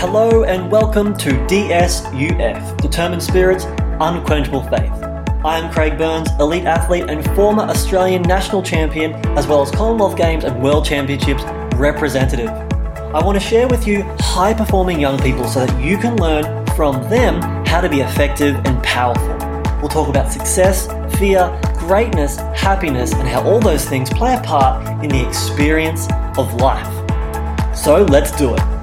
Hello and welcome to DSUF Determined Spirits, Unquenchable Faith. I am Craig Burns, elite athlete and former Australian national champion, as well as Commonwealth Games and World Championships representative. I want to share with you high performing young people so that you can learn from them how to be effective and powerful. We'll talk about success, fear, greatness, happiness, and how all those things play a part in the experience of life. So let's do it.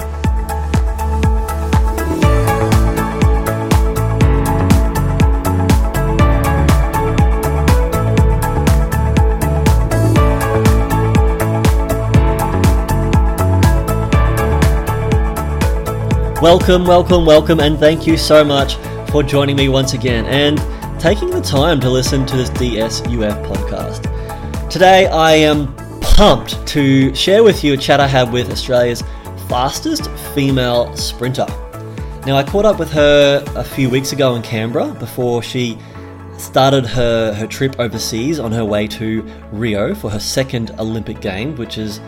Welcome, welcome, welcome, and thank you so much for joining me once again and taking the time to listen to this DSUF podcast. Today, I am pumped to share with you a chat I had with Australia's fastest female sprinter. Now, I caught up with her a few weeks ago in Canberra before she started her, her trip overseas on her way to Rio for her second Olympic game, which is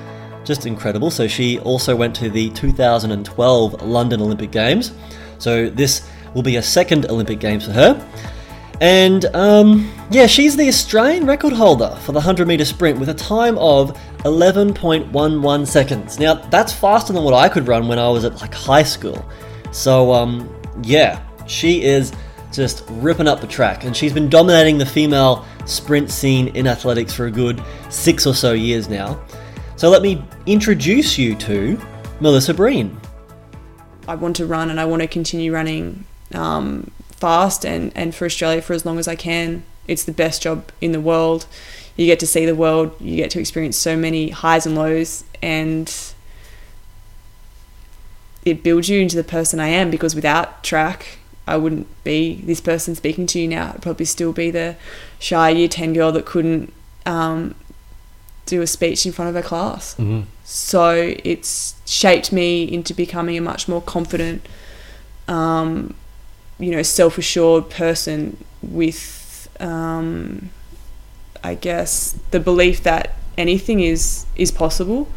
just incredible. So she also went to the 2012 London Olympic Games. So this will be a second Olympic Games for her. And um, yeah, she's the Australian record holder for the 100 meter sprint with a time of 11.11 seconds. Now, that's faster than what I could run when I was at like high school. So um, yeah, she is just ripping up the track, and she's been dominating the female sprint scene in athletics for a good six or so years now. So let me introduce you to Melissa Breen. I want to run and I want to continue running um, fast and, and for Australia for as long as I can. It's the best job in the world. You get to see the world, you get to experience so many highs and lows, and it builds you into the person I am because without track, I wouldn't be this person speaking to you now. I'd probably still be the shy year 10 girl that couldn't um, do a speech in front of a class. Mm-hmm. So it's shaped me into becoming a much more confident, um, you know, self assured person with, um, I guess, the belief that anything is is possible.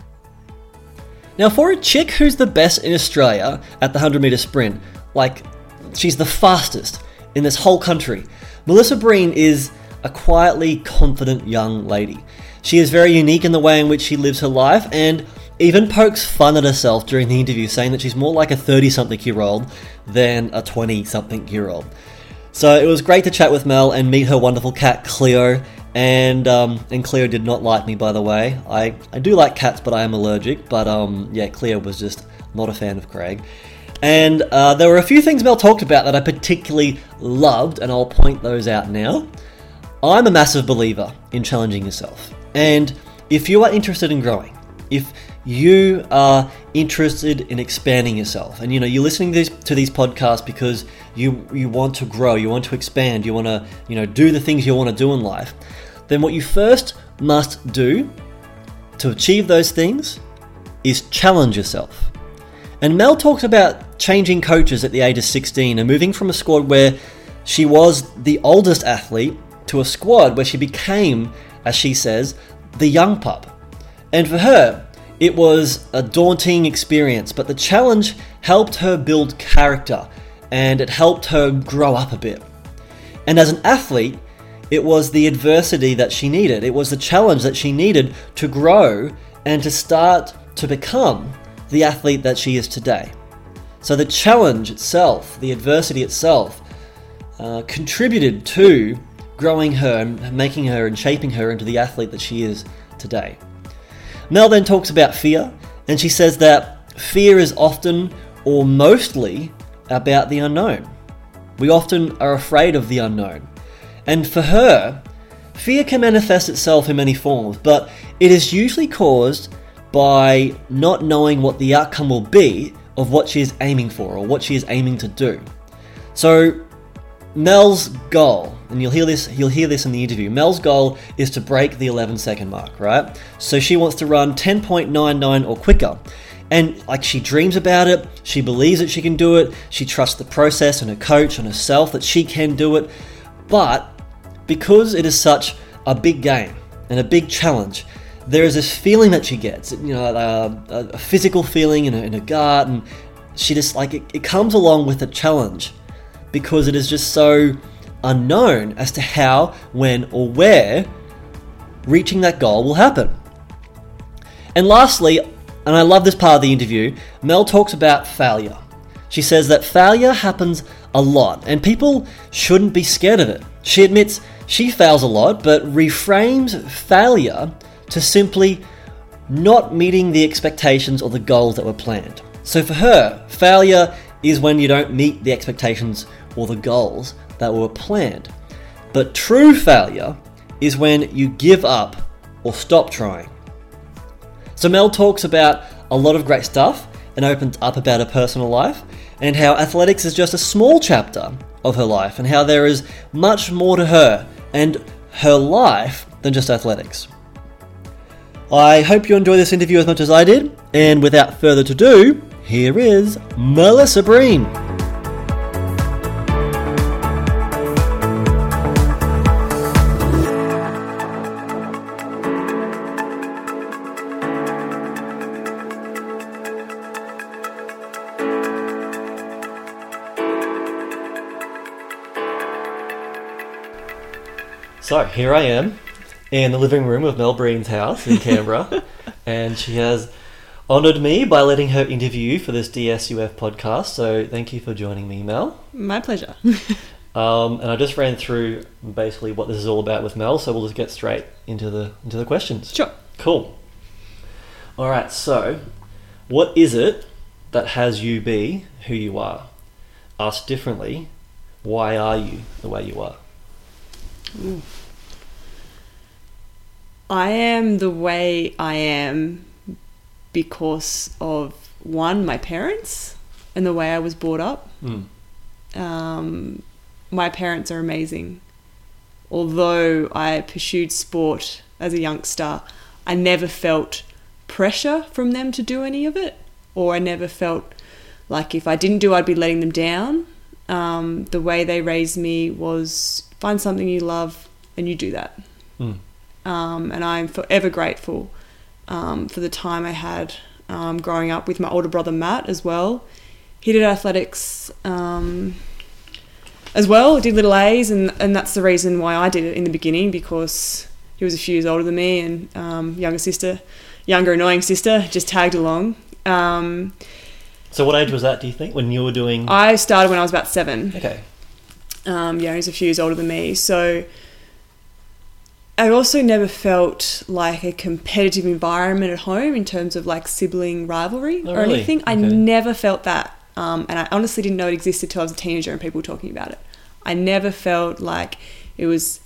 Now, for a chick who's the best in Australia at the 100 metre sprint, like she's the fastest in this whole country, Melissa Breen is a quietly confident young lady. She is very unique in the way in which she lives her life and even pokes fun at herself during the interview, saying that she's more like a 30 something year old than a 20 something year old. So it was great to chat with Mel and meet her wonderful cat Cleo. And um, and Cleo did not like me, by the way. I, I do like cats, but I am allergic. But um, yeah, Cleo was just not a fan of Craig. And uh, there were a few things Mel talked about that I particularly loved, and I'll point those out now. I'm a massive believer in challenging yourself. And if you are interested in growing, if you are interested in expanding yourself, and you know you're listening to these, to these podcasts because you you want to grow, you want to expand, you want to you know do the things you want to do in life, then what you first must do to achieve those things is challenge yourself. And Mel talked about changing coaches at the age of 16 and moving from a squad where she was the oldest athlete to a squad where she became as she says, the young pup. And for her, it was a daunting experience, but the challenge helped her build character and it helped her grow up a bit. And as an athlete, it was the adversity that she needed. It was the challenge that she needed to grow and to start to become the athlete that she is today. So the challenge itself, the adversity itself, uh, contributed to growing her and making her and shaping her into the athlete that she is today. Mel then talks about fear, and she says that fear is often or mostly about the unknown. We often are afraid of the unknown. And for her, fear can manifest itself in many forms, but it is usually caused by not knowing what the outcome will be of what she is aiming for or what she is aiming to do. So, Mel's goal, and you'll hear this you'll hear this in the interview. Mel's goal is to break the 11 second mark, right? So she wants to run 10.99 or quicker. And like she dreams about it, she believes that she can do it, she trusts the process and her coach and herself that she can do it. But because it is such a big game and a big challenge, there is this feeling that she gets, you know, uh, a, a physical feeling in her, in her gut, and she just like it, it comes along with a challenge because it is just so unknown as to how, when, or where reaching that goal will happen. And lastly, and I love this part of the interview, Mel talks about failure. She says that failure happens a lot and people shouldn't be scared of it. She admits she fails a lot, but reframes failure to simply not meeting the expectations or the goals that were planned. So for her, failure is when you don't meet the expectations or the goals that were planned. But true failure is when you give up or stop trying. So Mel talks about a lot of great stuff and opens up about her personal life and how athletics is just a small chapter of her life and how there is much more to her and her life than just athletics. I hope you enjoy this interview as much as I did, and without further ado, here is Melissa Breen. So here I am in the living room of Mel Breen's house in Canberra, and she has honoured me by letting her interview for this DSUF podcast. So thank you for joining me, Mel. My pleasure. Um, and I just ran through basically what this is all about with Mel, so we'll just get straight into the into the questions. sure. Cool. All right. So, what is it that has you be who you are? Asked differently, why are you the way you are? I am the way I am because of one, my parents and the way I was brought up. Mm. Um, my parents are amazing. Although I pursued sport as a youngster, I never felt pressure from them to do any of it, or I never felt like if I didn't do, I'd be letting them down. Um, the way they raised me was find something you love and you do that. Mm. Um, and I'm forever grateful um, for the time I had um, growing up with my older brother Matt as well. He did athletics um, as well, did little A's, and, and that's the reason why I did it in the beginning because he was a few years older than me and um, younger sister, younger annoying sister, just tagged along. Um, So, what age was that? Do you think when you were doing? I started when I was about seven. okay. Um, yeah, he's a few years older than me. So I also never felt like a competitive environment at home in terms of like sibling rivalry Oh, or really? anything. I never felt that. Um, and I honestly didn't know it existed till I was a teenager and people were talking about it. I never felt like it was,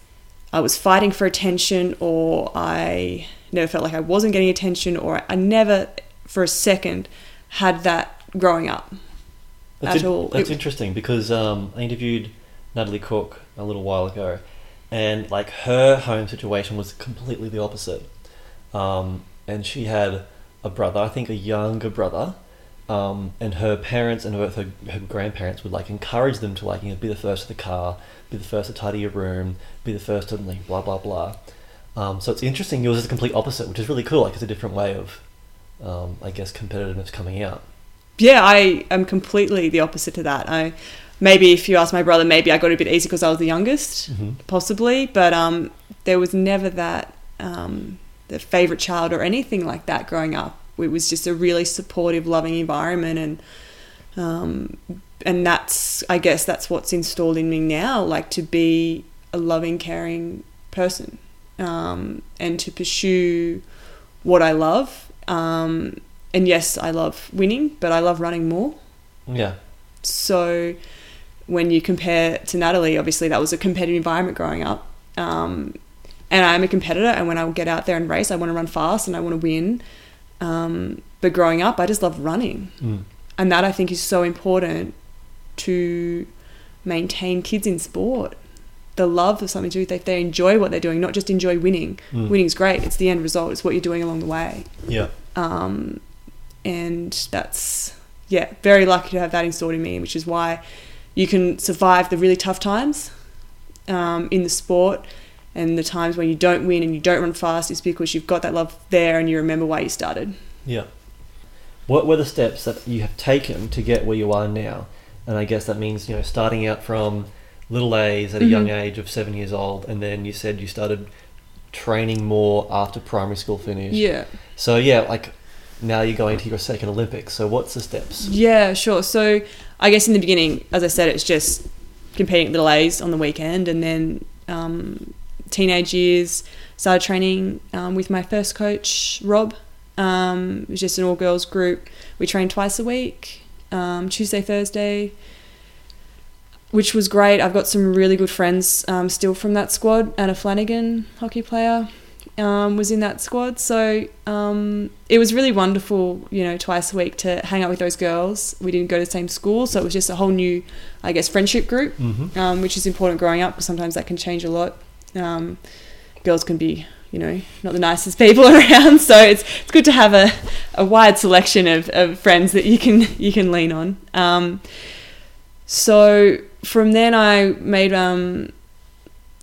I was fighting for attention or I never felt like I wasn't getting attention or I never for a second had that growing up. That's, at in- all. that's It- interesting because um, I interviewed Natalie Cook a little while ago, and like her home situation was completely the opposite. Um, and she had a brother, I think a younger brother, um, and her parents and her, her, her grandparents would like encourage them to like you know, be the first to the car, be the first to tidy your room, be the first to like blah blah blah. Um, so it's interesting. Yours is the complete opposite, which is really cool. Like it's a different way of, um, I guess, competitiveness coming out. yeah, I am completely the opposite to that. I maybe if you ask my brother, maybe I got it a bit easy because I was the youngest, Mhm. possibly. But um, there was never that um, the favorite child or anything like that growing up. It was just a really supportive, loving environment, and um, and that's I guess that's what's installed in me now, like to be a loving, caring person, um, and to pursue what I love. Um, and yes, I love winning, but I love running more. Yeah. So when you compare to Natalie, obviously that was a competitive environment growing up. Um, and I'm a competitor, and when I get out there and race, I want to run fast and I want to win. Um, but growing up, I just love running. Mm. And that I think is so important to maintain kids in sport. The love of something to do, they, they enjoy what they're doing, not just enjoy winning. Mm. Winning's great, it's the end result, it's what you're doing along the way Yeah. um, and that's yeah very lucky to have that installed in me which is why you can survive the really tough times um, in the sport and the times when you don't win and you don't run fast is because you've got that love there and you remember why you started Yeah. what were the steps that you have taken to get where you are now? And I guess that means you know starting out from little A's at a young Mhm. age of seven years old, and then you said you started training more after primary school finished. Yeah. So yeah, like now you're going to your second Olympics. So what's the steps? Yeah, sure. So I guess in the beginning, as I said, it's just competing at little A's on the weekend, and then um, teenage years started training um, with my first coach, Rob. Um, it was just an all girls group. We trained twice a week, um, Tuesday, Thursday, which was great. I've got some really good friends um, still from that squad. Anna Flanagan, hockey player, um, was in that squad. So um, it was really wonderful, you know, twice a week to hang out with those girls. We didn't go to the same school, so it was just a whole new, I guess, friendship group, Mm-hmm. um, which is important growing up because sometimes that can change a lot. Um, girls can be, you know, not the nicest people around, so it's it's good to have a, a wide selection of, of friends that you can you can lean on. Um, so from then I made um,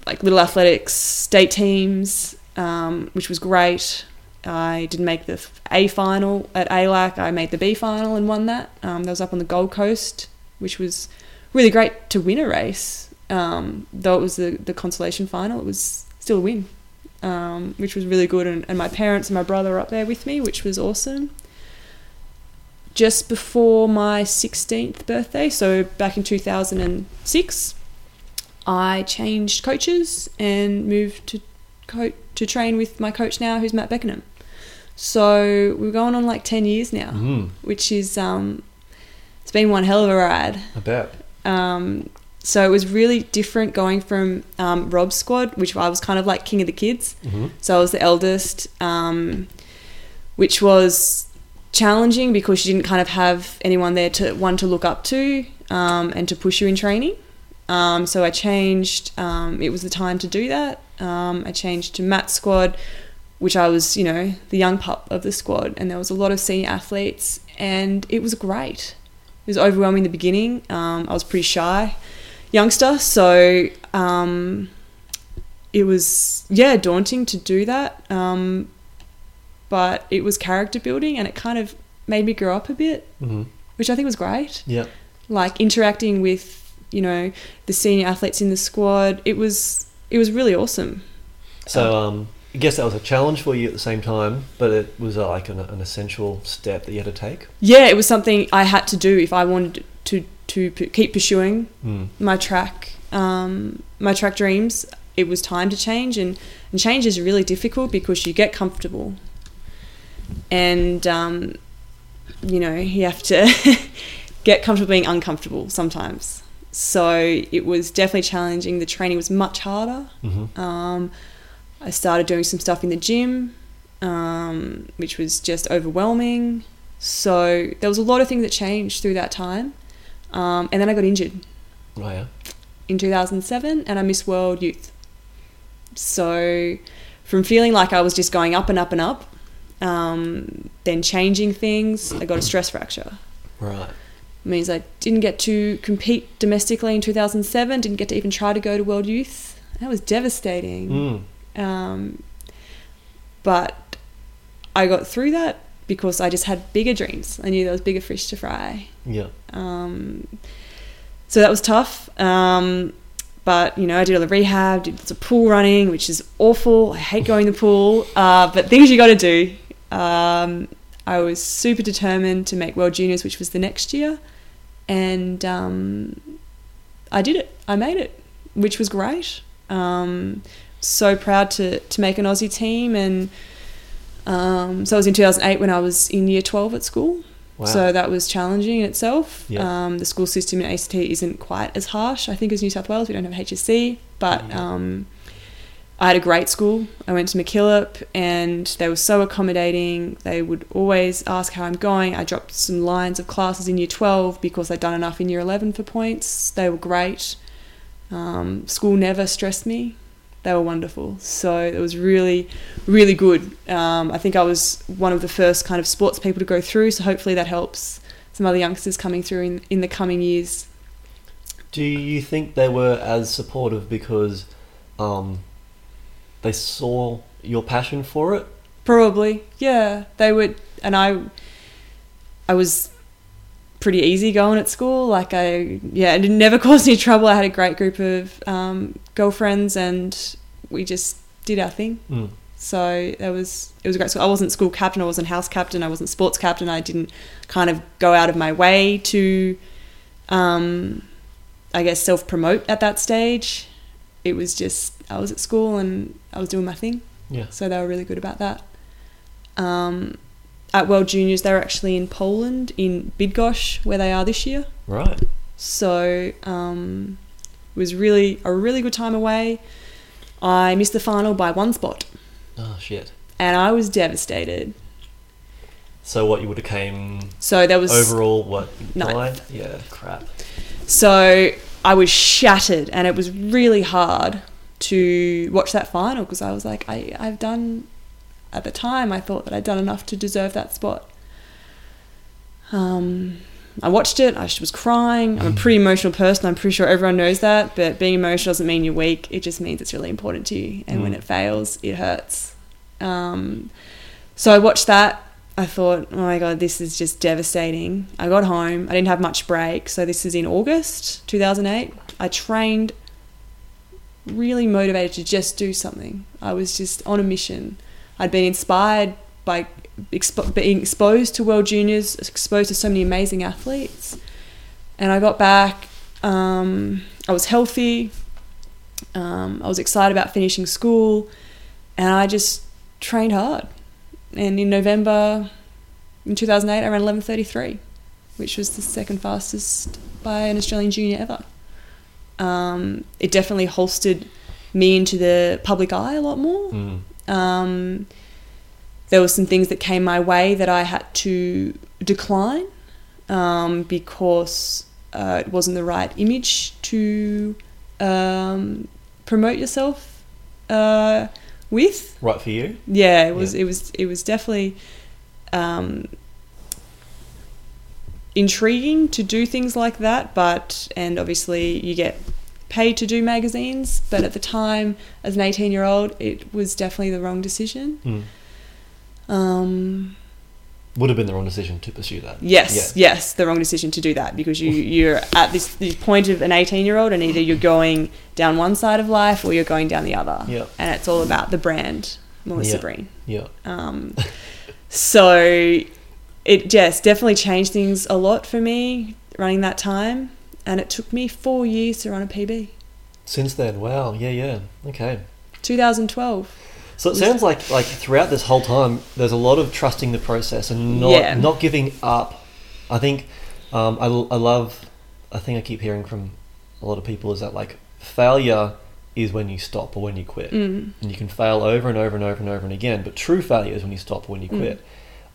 like little athletics state teams, um, which was great. I did make the A final at ALAC. I made the B final and won that. Um, that was up on the Gold Coast, which was really great to win a race. Um, though it was the, the consolation final, it was still a win, um, which was really good. And, and my parents and my brother were up there with me, which was awesome. Just before my 16th birthday, so back in 2006, I changed coaches and moved to co- to train with my coach now, who's Matt Beckenham. So we're going on like 10 years now, Mm, which is um, it's been one hell of a ride. I bet. Um, so it was really different going from um, Rob's squad, which I was kind of like king of the kids. Mm-hmm. So I was the eldest, um, which was challenging because you didn't kind of have anyone there to one to look up to um, and to push you in training. Um, so I changed. Um, it was the time to do that. Um, I changed to Matt's squad, which I was, you know, the young pup of the squad, and there was a lot of senior athletes, and it was great. It was overwhelming in the beginning. Um, I was pretty shy youngster, so um, it was yeah daunting to do that. Um, but it was character building, and it kind of made me grow up a bit, Mm-hmm. which I think was great. Yeah. Like interacting with you know the senior athletes in the squad, it was it was really awesome. So um, I guess that was a challenge for you at the same time, but it was uh, like an, an essential step that you had to take. Yeah, it was something I had to do if I wanted to to p- keep pursuing Mm. my track um, my track dreams. It was time to change, and and change is really difficult because you get comfortable, and um, you know you have to get comfortable being uncomfortable sometimes. So it was definitely challenging. The training was much harder. Mm-hmm. Um, I started doing some stuff in the gym, um, which was just overwhelming. So there was a lot of things that changed through that time. Um, and then I got injured Oh yeah. in 2007 and I missed World Youth. So from feeling like I was just going up and up and up, um, then changing things, I got a stress fracture. Right. Means I didn't get to compete domestically in 2007, didn't get to even try to go to World Youth. That was devastating. Mm. Um, but I got through that because I just had bigger dreams. I knew there was bigger fish to fry. Yeah. Um, so that was tough. Um, but you know, I did all the rehab, did lots of pool running, which is awful. I hate going to the pool, uh, but things you got to do. Um, I was super determined to make World Juniors, which was the next year, and um, I did it. I made it, which was great. Um, so proud to to make an Aussie team, and um, so it was in 2008 when I was in year 12 at school. Wow. So that was challenging in itself. Yeah. Um, the school system in ACT isn't quite as harsh, I think, as New South Wales. We don't have HSC, but Yeah. I had a great school. I went to MacKillop, and they were so accommodating. They would always ask how I'm going. I dropped some lines of classes in Year 12 because I'd done enough in Year 11 for points. They were great. Um, school never stressed me. They were wonderful. So it was really, really good. Um, I think I was one of the first kind of sports people to go through, so hopefully that helps some other youngsters coming through in, in the coming years. Do you think they were as supportive because um, they saw your passion for it? Probably, yeah. They would, and I, I was pretty easy going at school. Like I, yeah, it never caused any trouble. I had a great group of um, girlfriends, and we just did our thing. Mm. So it was it was a great school. I wasn't school captain. I wasn't house captain. I wasn't sports captain. I didn't kind of go out of my way to, um, I guess, self promote at that stage. It was just I was at school and I was doing my thing. Yeah. So they were really good about that. Um, at World Juniors, they were actually in Poland, in Bydgoszcz, where they are this year. Right. So um, it was really a really good time away. I missed the final by one spot, Oh shit. and I was devastated. So what you would have came So there was overall what Ninth. ninth? Yeah. Crap. so I was shattered, and it was really hard to watch that final because I was like, I, I've done. At the time, I thought that I'd done enough to deserve that spot. Um, I watched it. I was crying. I'm a pretty emotional person. I'm pretty sure everyone knows that. But being emotional doesn't mean you're weak. It just means it's really important to you. And when Mm. it fails, it hurts. Um, so I watched that. I thought, oh my god, this is just devastating. I got home. I didn't have much break. So this is in August 2008. I trained really motivated to just do something. I was just on a mission. I'd been inspired by expo- being exposed to World Juniors, exposed to so many amazing athletes. And I got back, um, I was healthy, um, I was excited about finishing school, and I just trained hard. And in November in 2008, I ran 11.33, which was the second fastest by an Australian junior ever. Um, it definitely holstered me into the public eye a lot more. Mm. Um, there were some things that came my way that I had to decline um, because uh, it wasn't the right image to um, promote yourself uh, with. Right for you. Yeah, it was. Yeah. It was. It was definitely um, intriguing to do things like that, but and obviously you get paid to do magazines, but at the time, as an eighteen-year-old, it was definitely the wrong decision. Mm. Um, Would have been the wrong decision to pursue that. yes, yes, the wrong decision to do that because you you're at this, this point of an eighteen-year-old, and either you're going down one side of life or you're going down the other, Yeah. and it's all about the brand, Melissa Yeah. Breen. Yeah. Um, so it just definitely changed things a lot for me running that time, and it took me four years to run a PB. Since then, wow. Yeah. Yeah. Okay. 2012. So it sounds like like throughout this whole time, there's a lot of trusting the process and not Yeah. not giving up. I think um, I, I love. I think I keep hearing from a lot of people is that like failure is when you stop or when you quit, Mm. and you can fail over and over and over and over and again. But true failure is when you stop or when you Mm.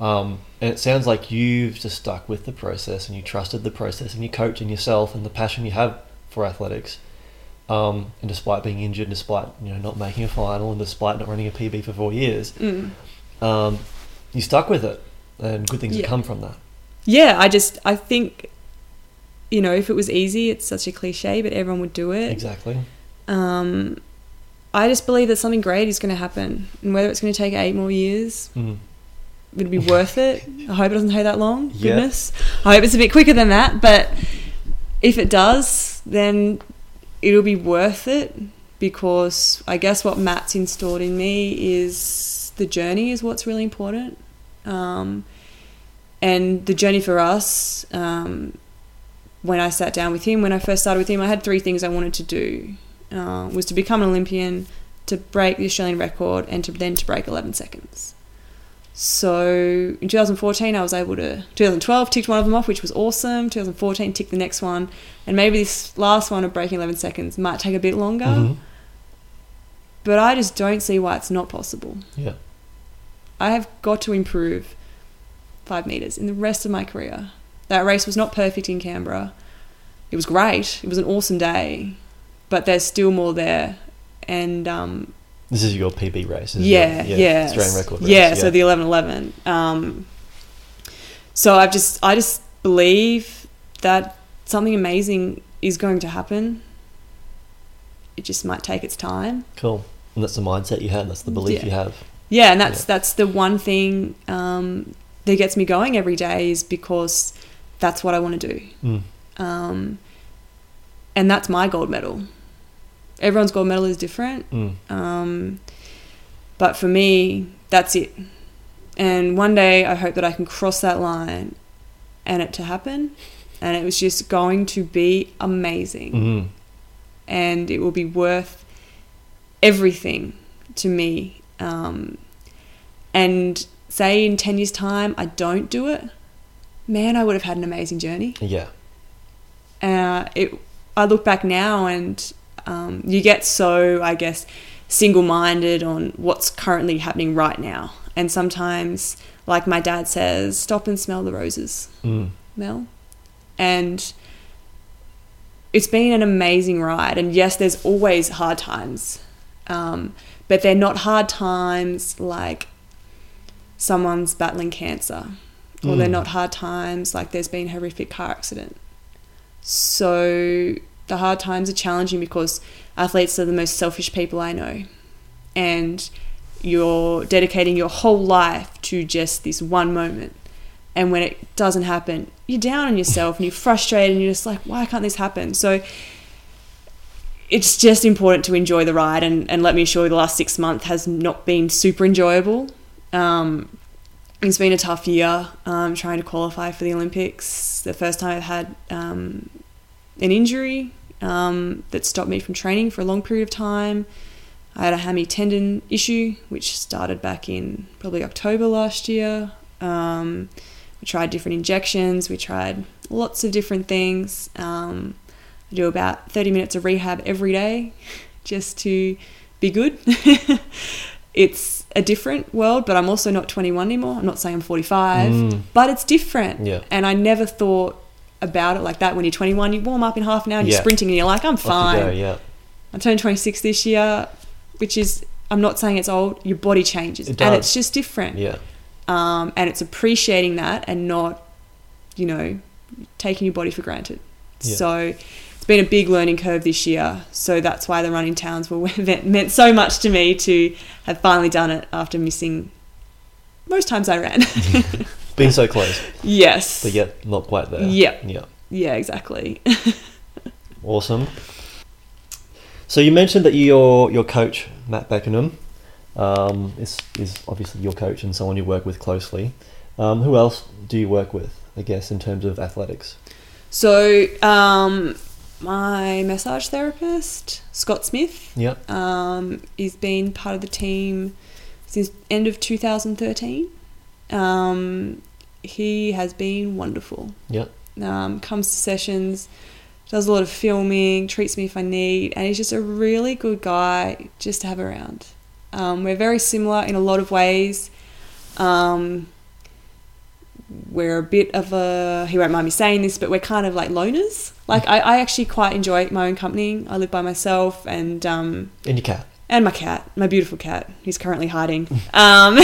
Um, and it sounds like you've just stuck with the process and you trusted the process and you coach in yourself and the passion you have for athletics. Um, and despite being injured, despite you know not making a final, and despite not running a PB for four years, Mm. um, you stuck with it, and good things Yeah. have come from that. Yeah, I just I think you know if it was easy, it's such a cliche, but everyone would do it. Exactly. Um, I just believe that something great is going to happen, and whether it's going to take eight more years, Mm. It'll be worth it. I hope it doesn't take that long. Goodness, I hope it's a bit quicker than that. But if it does, then it'll be worth it because I guess what Matt's installed in me is the journey is what's really important. Um, and the journey for us, um, when I sat down with him, when I first started with him, I had three things I wanted to do. Uh, was to become an Olympian, to break the Australian record, and to then to break 11 seconds. So in 2014, I was able to. 2012 ticked one of them off, which was awesome. 2014 ticked the next one, and maybe this last one of breaking 11 seconds might take a bit longer. Mhm. But I just don't see why it's not possible. Yeah. I have got to improve five meters in the rest of my career. That race was not perfect in Canberra. It was great. It was an awesome day, but there's still more there. And um, This is your PB race. Yeah, your, yeah, Australian record race. Yeah, so the eleven eleven. Um, so I've just I just believe that something amazing is going to happen. It just might take its time. cool. And that's the mindset you have. That's the belief Yeah. you have. Yeah, and that's Yeah. that's the one thing um, that gets me going every day is because that's what I want to do. Mm. Um, and that's my gold medal. Everyone's gold medal is different. Mm. Um, but for me, that's it. And one day I hope that I can cross that line and it to happen. And it was just going to be amazing. Mm. And it will be worth everything to me. Um, and say in 10 years' time I don't do it, man, I would have had an amazing journey. Yeah. Uh, it, I look back now and um, you get so, I guess, single minded on what's currently happening right now. And sometimes, like my dad says, stop and smell the roses, Mm. Mel. And it's been an amazing ride. And yes, there's always hard times, um, but they're not hard times like someone's battling cancer, or they're Mm. not hard times like there's been a horrific car accident. So the hard times are challenging because athletes are the most selfish people I know. And you're dedicating your whole life to just this one moment. And when it doesn't happen, you're down on yourself and you're frustrated and you're just like, why can't this happen? So it's just important to enjoy the ride. And, and let me assure you, the last six months has not been super enjoyable. Um, it's been a tough year um, trying to qualify for the Olympics. The first time I've had um, an injury um, that stopped me from training for a long period of time. I had a hammy tendon issue, which started back in probably October last year. Um, we tried different injections, we tried lots of different things. Um, I do about 30 minutes of rehab every day just to be good. it's a different world, but I'm also not 21 anymore. I'm not saying I'm 45, Mm. but it's different. Yeah. And I never thought about it like that. When you're 21, you warm up in half an hour and Yeah. you're sprinting and you're like, I'm fine. go, yeah. I turned 26 this year, which is, I'm not saying it's old, your body changes. It and it's just different. Yeah. Um, and it's appreciating that and not, you know, taking your body for granted. Yeah. So it's been a big learning curve this year. So that's why the running towns were meant, meant so much to me to have finally done it after missing most times I ran. Being so close, yes. but yet not quite there. Yeah. Yeah. Yeah, exactly. Awesome. So you mentioned that your your coach Matt Beckenham um, is is obviously your coach and someone you work with closely. Um, who else do you work with? I guess in terms of athletics. So, um, my massage therapist, Scott Smith, Yeah. um, he's been part of the team since end of 2013. Um, he has been wonderful. Yeah. Um, comes to sessions, does a lot of filming, treats me if I need, and he's just a really good guy just to have around. Um, we're very similar in a lot of ways. Um, we're a bit of a he won't mind me saying this but we're kind of like loners like i, I actually quite enjoy my own company i live by myself and um And your cat. And my cat my beautiful cat. He's currently hiding. Um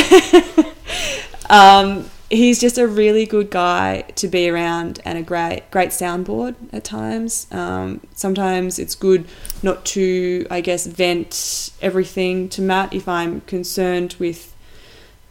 um he's just a really good guy to be around and a great great soundboard at times. Um sometimes it's good not to i guess vent everything to matt if i'm concerned with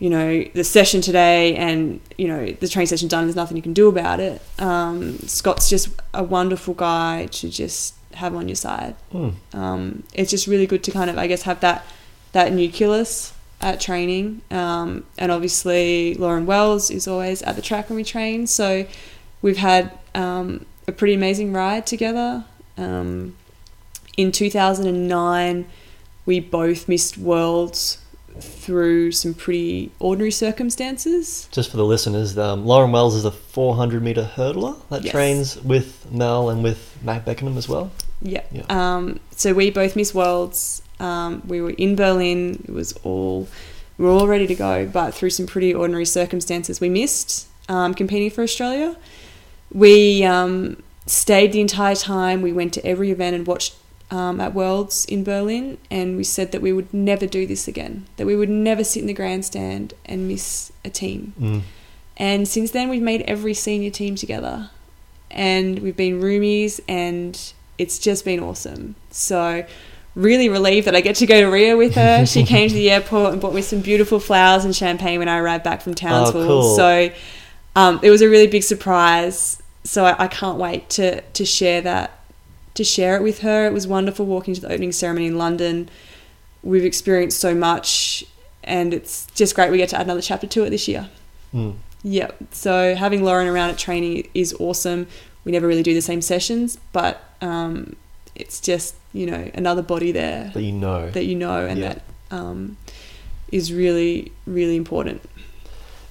you know the session today and you know the training session done there's nothing you can do about it. Um, scott's just a wonderful guy to just have on your side Mm. um, it's just really good to kind of i guess have that that nucleus at training um, and obviously lauren wells is always at the track when we train so we've had um, a pretty amazing ride together um, in 2009 we both missed worlds through some pretty ordinary circumstances. Just for the listeners, um, Lauren Wells is a 400 meter hurdler that Yes. trains with Mel and with Matt Beckenham as well. Yeah. Yeah. Um, so we both missed worlds. Um, we were in Berlin. It was all we were all ready to go, but through some pretty ordinary circumstances, we missed um, competing for Australia. We um, stayed the entire time. We went to every event and watched um, at Worlds in Berlin, and we said that we would never do this again. That we would never sit in the grandstand and miss a team. Mm. And since then, we've made every senior team together, and we've been roomies, and it's just been awesome. So, really relieved that I get to go to Rio with her. she came to the airport and bought me some beautiful flowers and champagne when I arrived back from Townsville. cool. So um, it was a really big surprise. So I, I can't wait to to share that to share it with her. It was wonderful walking to the opening ceremony in London. We've experienced so much, and it's just great we get to add another chapter to it this year. Mm. Yep. So having Lauren around at training is awesome. We never really do the same sessions, but um, it's just you know another body there That you know. that you know and Yeah. that um, is really really important.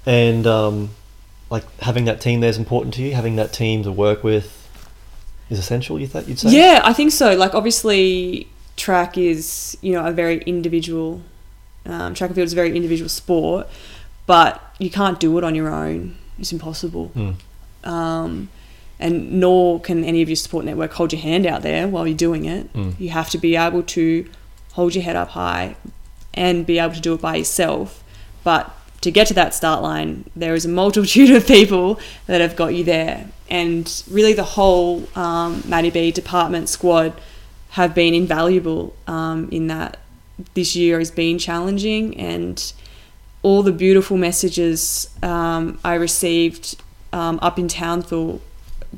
and um, like having that team there is important to you. Having that team to work with is essential. You th- you'd say. Yeah, I think so. Like obviously, track is you know a very individual. Um, track and field is a very individual sport, but you can't do it on your own. It's impossible. Mm. um, and nor can any of your support network hold your hand out there while you're doing it. Mm. You have to be able to hold your head up high and be able to do it by yourself. But to get to that start line, there is a multitude of people that have got you there, and really the whole um, Maddie B department squad have been invaluable um, in that. This year has been challenging, and all the beautiful messages um, I received um, up in Townsville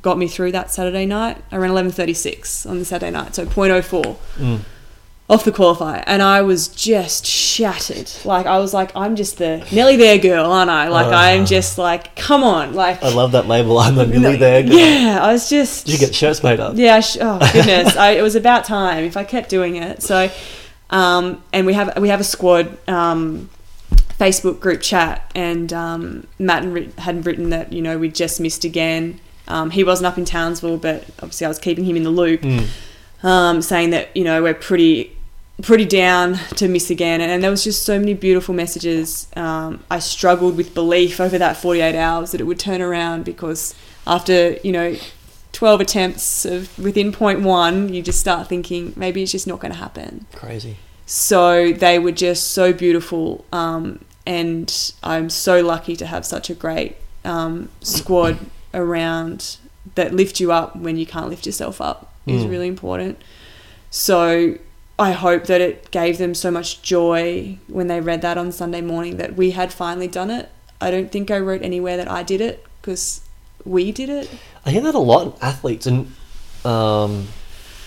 got me through that Saturday night I ran 11:36 on the Saturday night, so 0.04 Mm. off the qualifier, and I was just shattered. Like I was like, I'm just the nearly there girl, aren't I? Like I'm just like, come on, like I love that label. I'm the nearly there. Girl. yeah. I was just Did you get shirts made up? yeah, sh- oh goodness, I, it was about time if I kept doing it. So, um, and we have we have a squad um, Facebook group chat, and um, Matt had had written that you know we just missed again. Um, he wasn't up in Townsville, but obviously I was keeping him in the loop, Mm. um, saying that you know we're pretty pretty down to miss again, and, and there was just so many beautiful messages. Um, I struggled with belief over that 48 hours that it would turn around because after you know 12 attempts of within point one, you just start thinking maybe it's just not going to happen. Crazy. So they were just so beautiful, um, and I'm so lucky to have such a great um, squad around that lift you up when you can't lift yourself up is Mm. really important. So I hope that it gave them so much joy when they read that on Sunday morning that we had finally done it. I don't think I wrote anywhere that I did it because we did it. I hear that a lot in athletes, and um,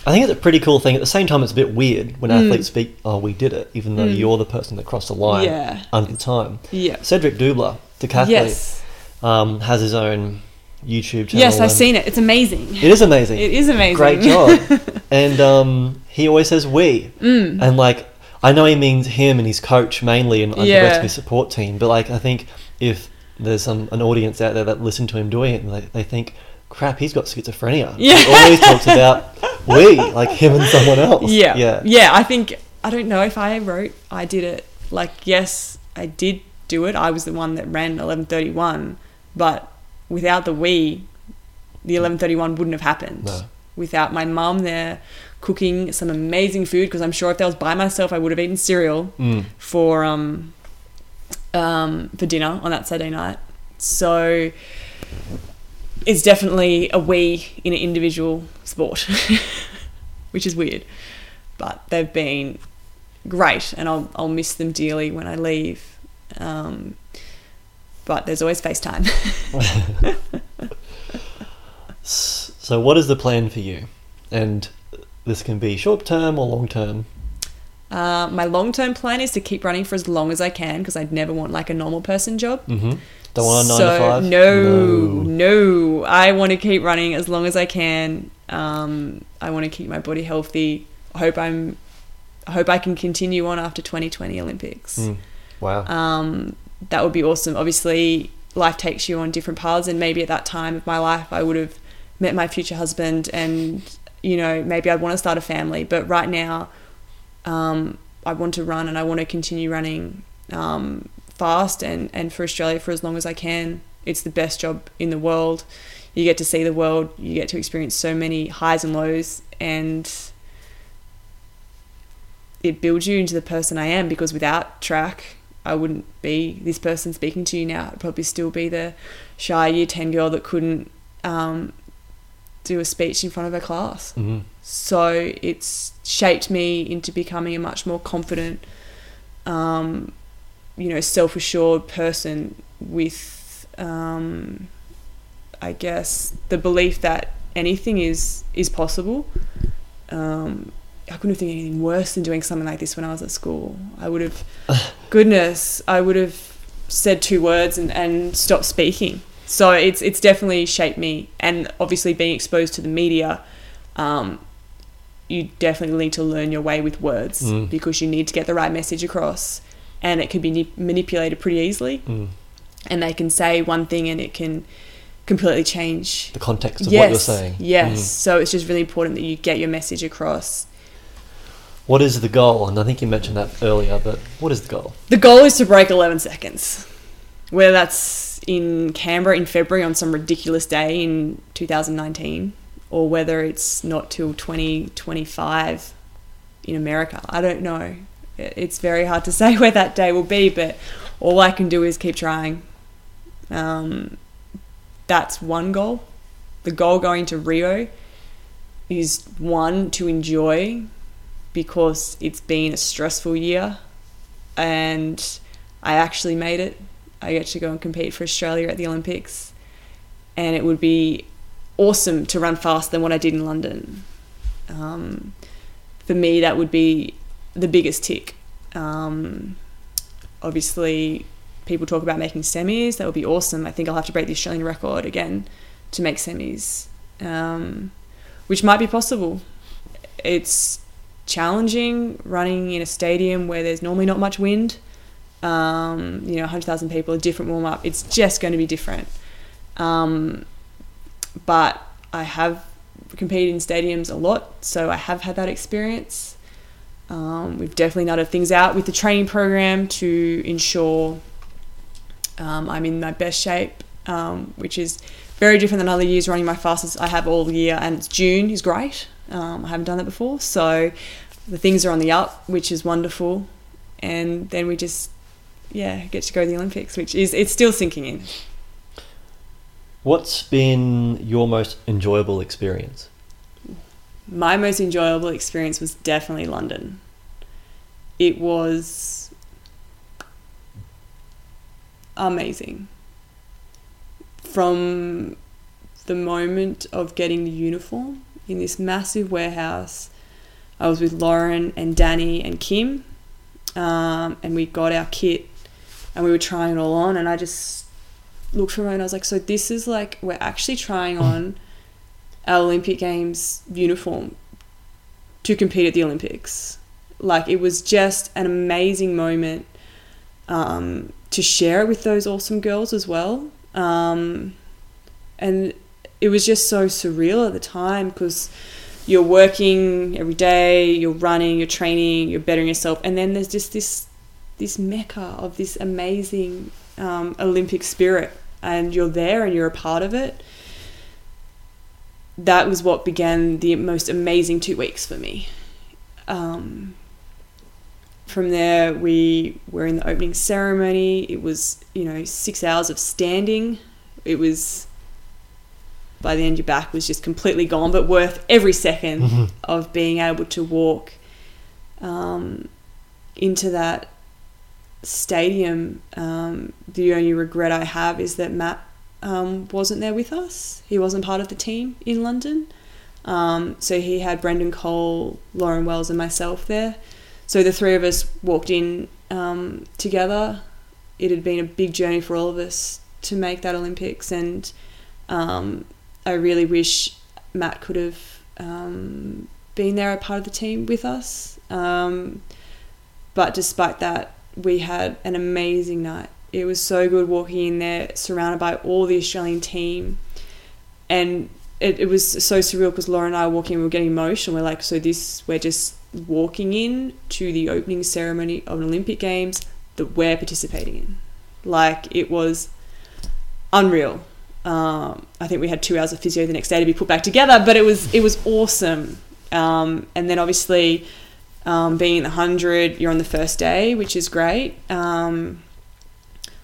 I think it's a pretty cool thing. At the same time, it's a bit weird when Mm. athletes speak, "Oh, we did it," even though Mm. you're the person that crossed the line Yeah. under the time. Yeah. Cedric Dubler, decathlete, Yes. um, has his own YouTube channel. Yes, I've seen it. It's amazing. It is amazing. It is amazing. Great job. and um, he always says "we," Mm. and like I know he means him and his coach mainly, and, and the rest of his support team. But like I think if there's some an audience out there that listen to him doing it, and they, they think, "Crap, he's got schizophrenia." Yeah. He always talks about we, like him and someone else. Yeah. yeah, Yeah, I think I don't know if I wrote I did it. Like yes, I did do it. I was the one that ran 11:31, but without the we, the 11:31 wouldn't have happened. No. Without my mum there cooking some amazing food because I'm sure if I was by myself I would have eaten cereal Mm. for um um for dinner on that Saturday night. So it's definitely a we in an individual sport, which is weird. But they've been great, and I'll I'll miss them dearly when I leave. Um, but there's always FaceTime. So, what is the plan for you? And this can be short term or long term. uh, my long term plan is to keep running for as long as I can because I'd never want like a normal person job. Mm-hmm. Don't want a nine so, to five. No, no, I want to keep running as long as I can. Um, I want to keep my body healthy. I hope I'm. I hope I can continue on after 2020 Olympics. Mm. Wow. Um, that would be awesome. Obviously, life takes you on different paths, and maybe at that time of my life, I would have met my future husband, and you know, maybe I'd want to start a family. But right now, um, I want to run, and I want to continue running um, fast and and for Australia for as long as I can. It's the best job in the world. You get to see the world. You get to experience so many highs and lows, and it builds you into the person I am. Because without track, I wouldn't be this person speaking to you now. I'd probably still be the shy year 10 girl that couldn't um, do a speech in front of a class. Mhm. So it's shaped me into becoming a much more confident, um, you know, self assured person with, um, I guess, the belief that anything is is possible. Um, I couldn't think of anything worse than doing something like this when I was at school. I would have, goodness, I would have said two words and, and stopped speaking. So it's it's definitely shaped me, and obviously being exposed to the media, um, you definitely need to learn your way with words Mm. because you need to get the right message across, and it can be ni- manipulated pretty easily, Mm. and they can say one thing and it can completely change The context of yes, what you're saying. Yes. Mm. So it's just really important that you get your message across. What is the goal? And I think you mentioned that earlier, but what is the goal? The goal is to break 11 seconds. Whether that's in Canberra in February on some ridiculous day in 2019, or whether it's not till 2025 in America. I don't know. It's very hard to say where that day will be, but all I can do is keep trying. Um, that's one goal. The goal going to Rio is one to enjoy because it's been a stressful year and I actually made it. I get to go and compete for Australia at the Olympics, and it would be awesome to run faster than what I did in London. Um, for me, that would be the biggest tick. Um, obviously, people talk about making semis. That would be awesome. I think I'll have to break the Australian record again to make semis, um, which might be possible. It's challenging running in a stadium where there's normally not much wind. Um, you know, 100,000 people, a different warm up. It's just going to be different. Um, but I have competed in stadiums a lot, so I have had that experience. Um, we've definitely nutted things out with the training program to ensure um, I'm in my best shape, um, which is very different than other years running my fastest I have all year. And June is great. Um, I haven't done that before, so the things are on the up, which is wonderful. And then we just, yeah, get to go to the Olympics, which is it's still sinking in. What's been your most enjoyable experience? my most enjoyable experience was definitely London. It was amazing. From the moment of getting the uniform in this massive warehouse, I was with Lauren and Danny and Kim, um, and we got our kit and we were trying it all on, and I just looked for moment and I was like, so this is like, we're actually trying on our Olympic Games uniform to compete at the Olympics. Like it was just an amazing moment um, to share it with those awesome girls as well. Um, and it was just so surreal at the time because you're working every day, you're running, you're training, you're bettering yourself, and then there's just this this mecca of this amazing um, Olympic spirit, and you're there and you're a part of it that was what began the most amazing two weeks for me. Um, from there, we were in the opening ceremony. It was, you know, six hours of standing. It was, by the end, your back was just completely gone, but worth every 2nd of being able to walk um, into that stadium. Um, the only regret I have is that Matt um, wasn't there with us. He wasn't part of the team in London. Um, so he had Brendan Cole, Lauren Wells, and myself there. So the three of us walked in um, together. It had been a big journey for all of us to make that Olympics, and um, I really wish Matt could have um, been there, a part of the team with us. Um, but despite that, we had an amazing night. It was so good walking in there surrounded by all the Australian team. And it, it was so surreal because Laura and I were walking we were getting emotional. We're like so this we're just walking in to the opening ceremony of an Olympic Games that we're participating in. Like it was unreal um, I think we had two hours of physio the next day to be put back together but it was it was awesome um, and then obviously um, being in the 100 you're on the first day which is great um,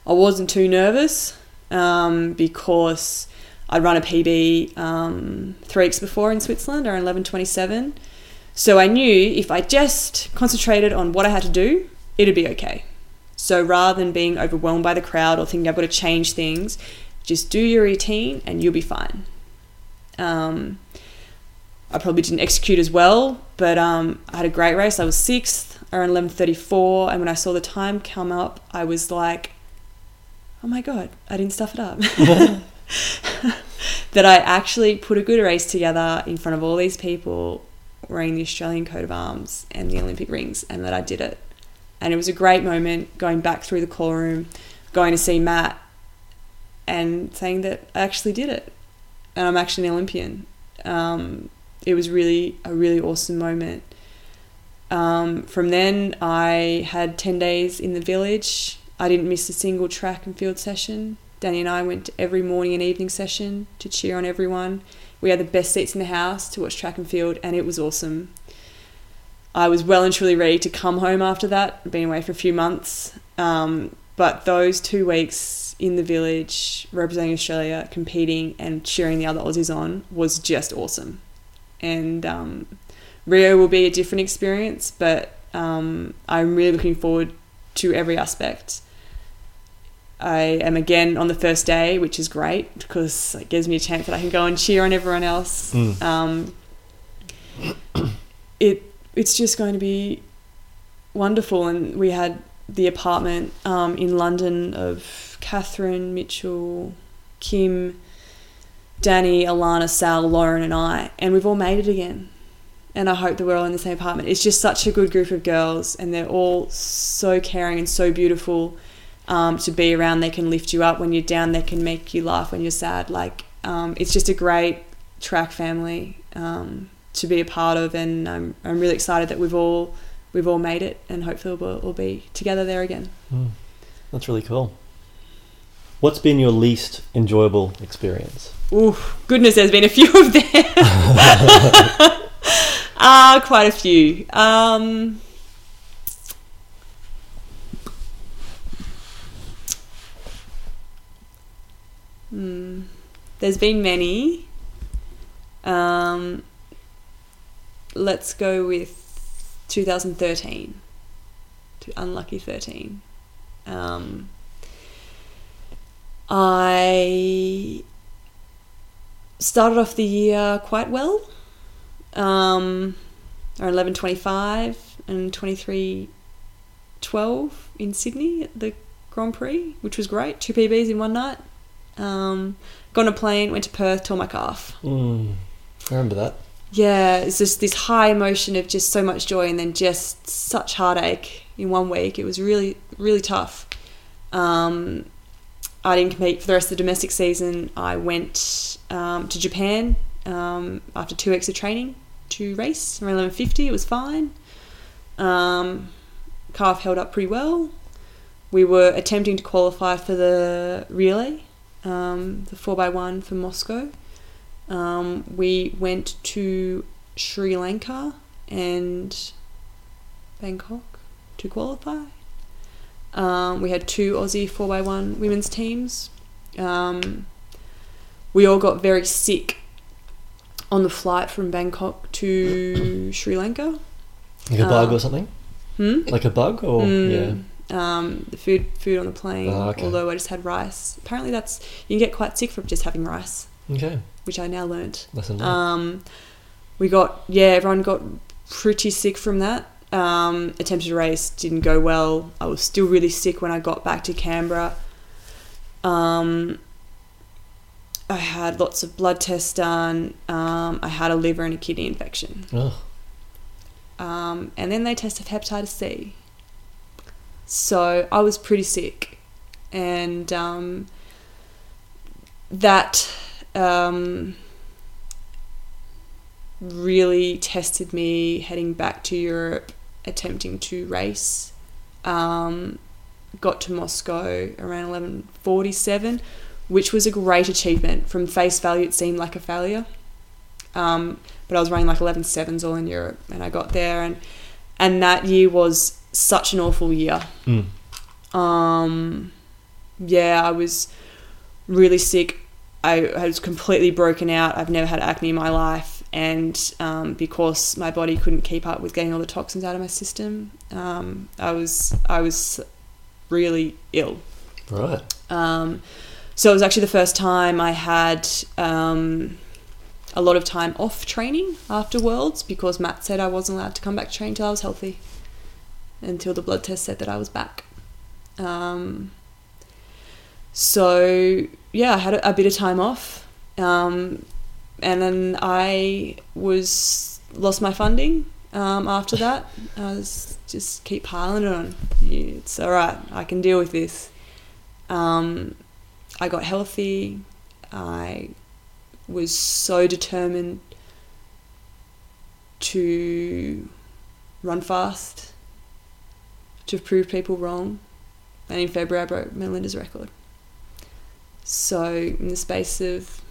I wasn't too nervous um, because I'd run a PB um, three weeks before in Switzerland, around 11:27. So I knew if I just concentrated on what I had to do, it'd be okay. So rather than being overwhelmed by the crowd or thinking I've got to change things, just do your routine and you'll be fine. Um, I probably didn't execute as well, but um, I had a great race. I was sixth around 11:34, and when I saw the time come up, I was like, "Oh my god, I didn't stuff it up." that I actually put a good race together in front of all these people wearing the Australian coat of arms and the Olympic rings, and that I did it. And it was a great moment going back through the call room, going to see Matt, and saying that I actually did it, and I'm actually an Olympian. Um, it was really a really awesome moment. Um, from then, I had 10 days in the village. I didn't miss a single track and field session. Danny and I went to every morning and evening session to cheer on everyone. We had the best seats in the house to watch track and field, and it was awesome. I was well and truly ready to come home after that. I'd been away for a few months. Um, but those two weeks in the village, representing Australia, competing and cheering the other Aussies on was just awesome and um, Rio will be a different experience, but um, I'm really looking forward to every aspect. I am again on the first day, which is great because it gives me a chance that I can go and cheer on everyone else. Mm. Um, it it's just going to be wonderful, and we had the apartment um, in London of Kathryn Mitchell, Kim, Danny, Alana, Sal, Lauren, and I, and we've all made it again. And I hope that we're all in the same apartment. It's just such a good group of girls, and they're all so caring and so beautiful um, to be around. They can lift you up when you're down. They can make you laugh when you're sad. Like um, it's just a great track family um, to be a part of, and I'm I'm really excited that we've all we've all made it, and hopefully we'll, we'll be together there again. Mm. That's really cool. What's been your least enjoyable experience? Ooh, goodness, there's been a few of them. Ah, uh, quite a few. Um, hmm, there's been many. Um, let's go with 2013. To unlucky 13. Um, I started off the year quite well. Um, around 11.25 and 23.12 in Sydney at the Grand Prix, which was great. Two PBs in one night. Um, got on a plane, went to Perth, tore my calf. Mm, I remember that. Yeah, it's just this high emotion of just so much joy and then just such heartache in one week. It was really, really tough. Um, I didn't compete for the rest of the domestic season. I went um, to Japan um, after two weeks of training to race around 11.50. It was fine. Um, calf held up pretty well. We were attempting to qualify for the relay, um, the 4x1 for Moscow. Um, we went to Sri Lanka and Bangkok to qualify. Um, we had two Aussie 4x1 women's teams. Um, we all got very sick on the flight from Bangkok to Sri Lanka. Like a bug Um, or something? Hmm? Like a bug or Mm, Um, the food food on the plane. Oh, okay. Although I just had rice. Apparently, that's you can get quite sick from just having rice, yeah. Okay. which I now learnt. Lesson learned. Um, we got yeah, everyone got pretty sick from that. Um, attempted a race didn't go well. I was still really sick when I got back to Canberra. Um, I had lots of blood tests done. Um, I had a liver and a kidney infection. oh. Um, and then they tested hepatitis C. So I was pretty sick, and um, that um, really tested me heading back to Europe, attempting to race. Um, got to Moscow around eleven forty seven, which was a great achievement. From face value, it seemed like a failure. Um, but I was running like 11 sevens all in Europe, and I got there, and and that year was such an awful year. Mm. Um, yeah, I was really sick I was completely broken out. I've never had acne in my life, and um, because my body couldn't keep up with getting all the toxins out of my system, um, I was I was really ill. Right. Um, so it was actually the first time I had um, a lot of time off training after Worlds because Matt said I wasn't allowed to come back to train until I was healthy, until the blood test said that I was back. Um, so yeah, I had a, a bit of time off, um, and then I was lost my funding um, after that. I was just keep piling it on. It's all right. I can deal with this. Um, I got healthy. I was so determined to run fast, to prove people wrong. And in February, I broke Melinda's record. So, in the space of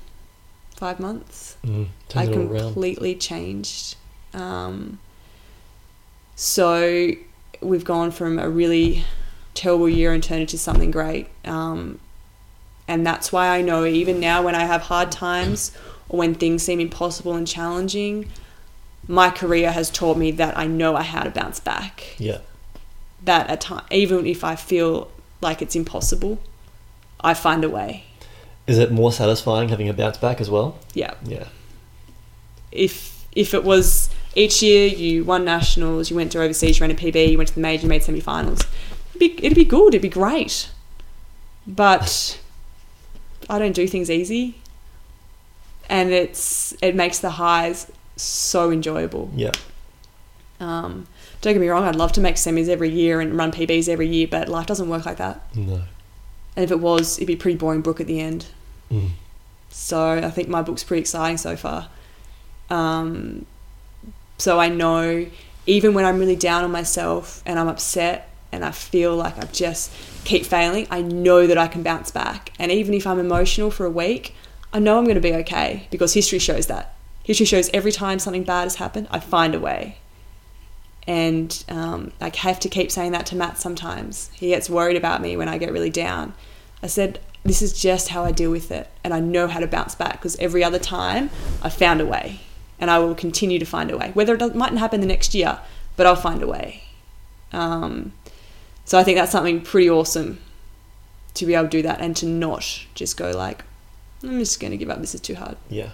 five months, Mm, I completely changed. Um, so we've gone from a really terrible year and turned into something great. Um, and that's why I know even now when I have hard times or when things seem impossible and challenging, my career has taught me that I know how to bounce back. Yeah. That at time, even if I feel like it's impossible, I find a way. Is it more satisfying having a bounce back as well? Yeah. Yeah. if if it was each year you won nationals, you went to overseas, you ran a PB, you went to the major, you made semi-finals, it'd be, it'd be good, it'd be great. But I don't do things easy, and it's it makes the highs so enjoyable. Yeah. Um, don't get me wrong, I'd love to make semis every year and run PBs every year, but life doesn't work like that. No. And if it was, it'd be a pretty boring book at the end. Mm. So I think my book's pretty exciting so far. Um, so I know even when I'm really down on myself and I'm upset and I feel like I just keep failing, I know that I can bounce back. And even if I'm emotional for a week, I know I'm going to be okay because history shows that. History shows every time something bad has happened, I find a way. And um, I have to keep saying that to Matt sometimes. He gets worried about me when I get really down. I said, This is just how I deal with it. And I know how to bounce back because every other time I found a way. And I will continue to find a way. Whether it mightn't happen the next year, but I'll find a way. Um, so I think that's something pretty awesome to be able to do that and to not just go like, I'm just going to give up. This is too hard. Yeah.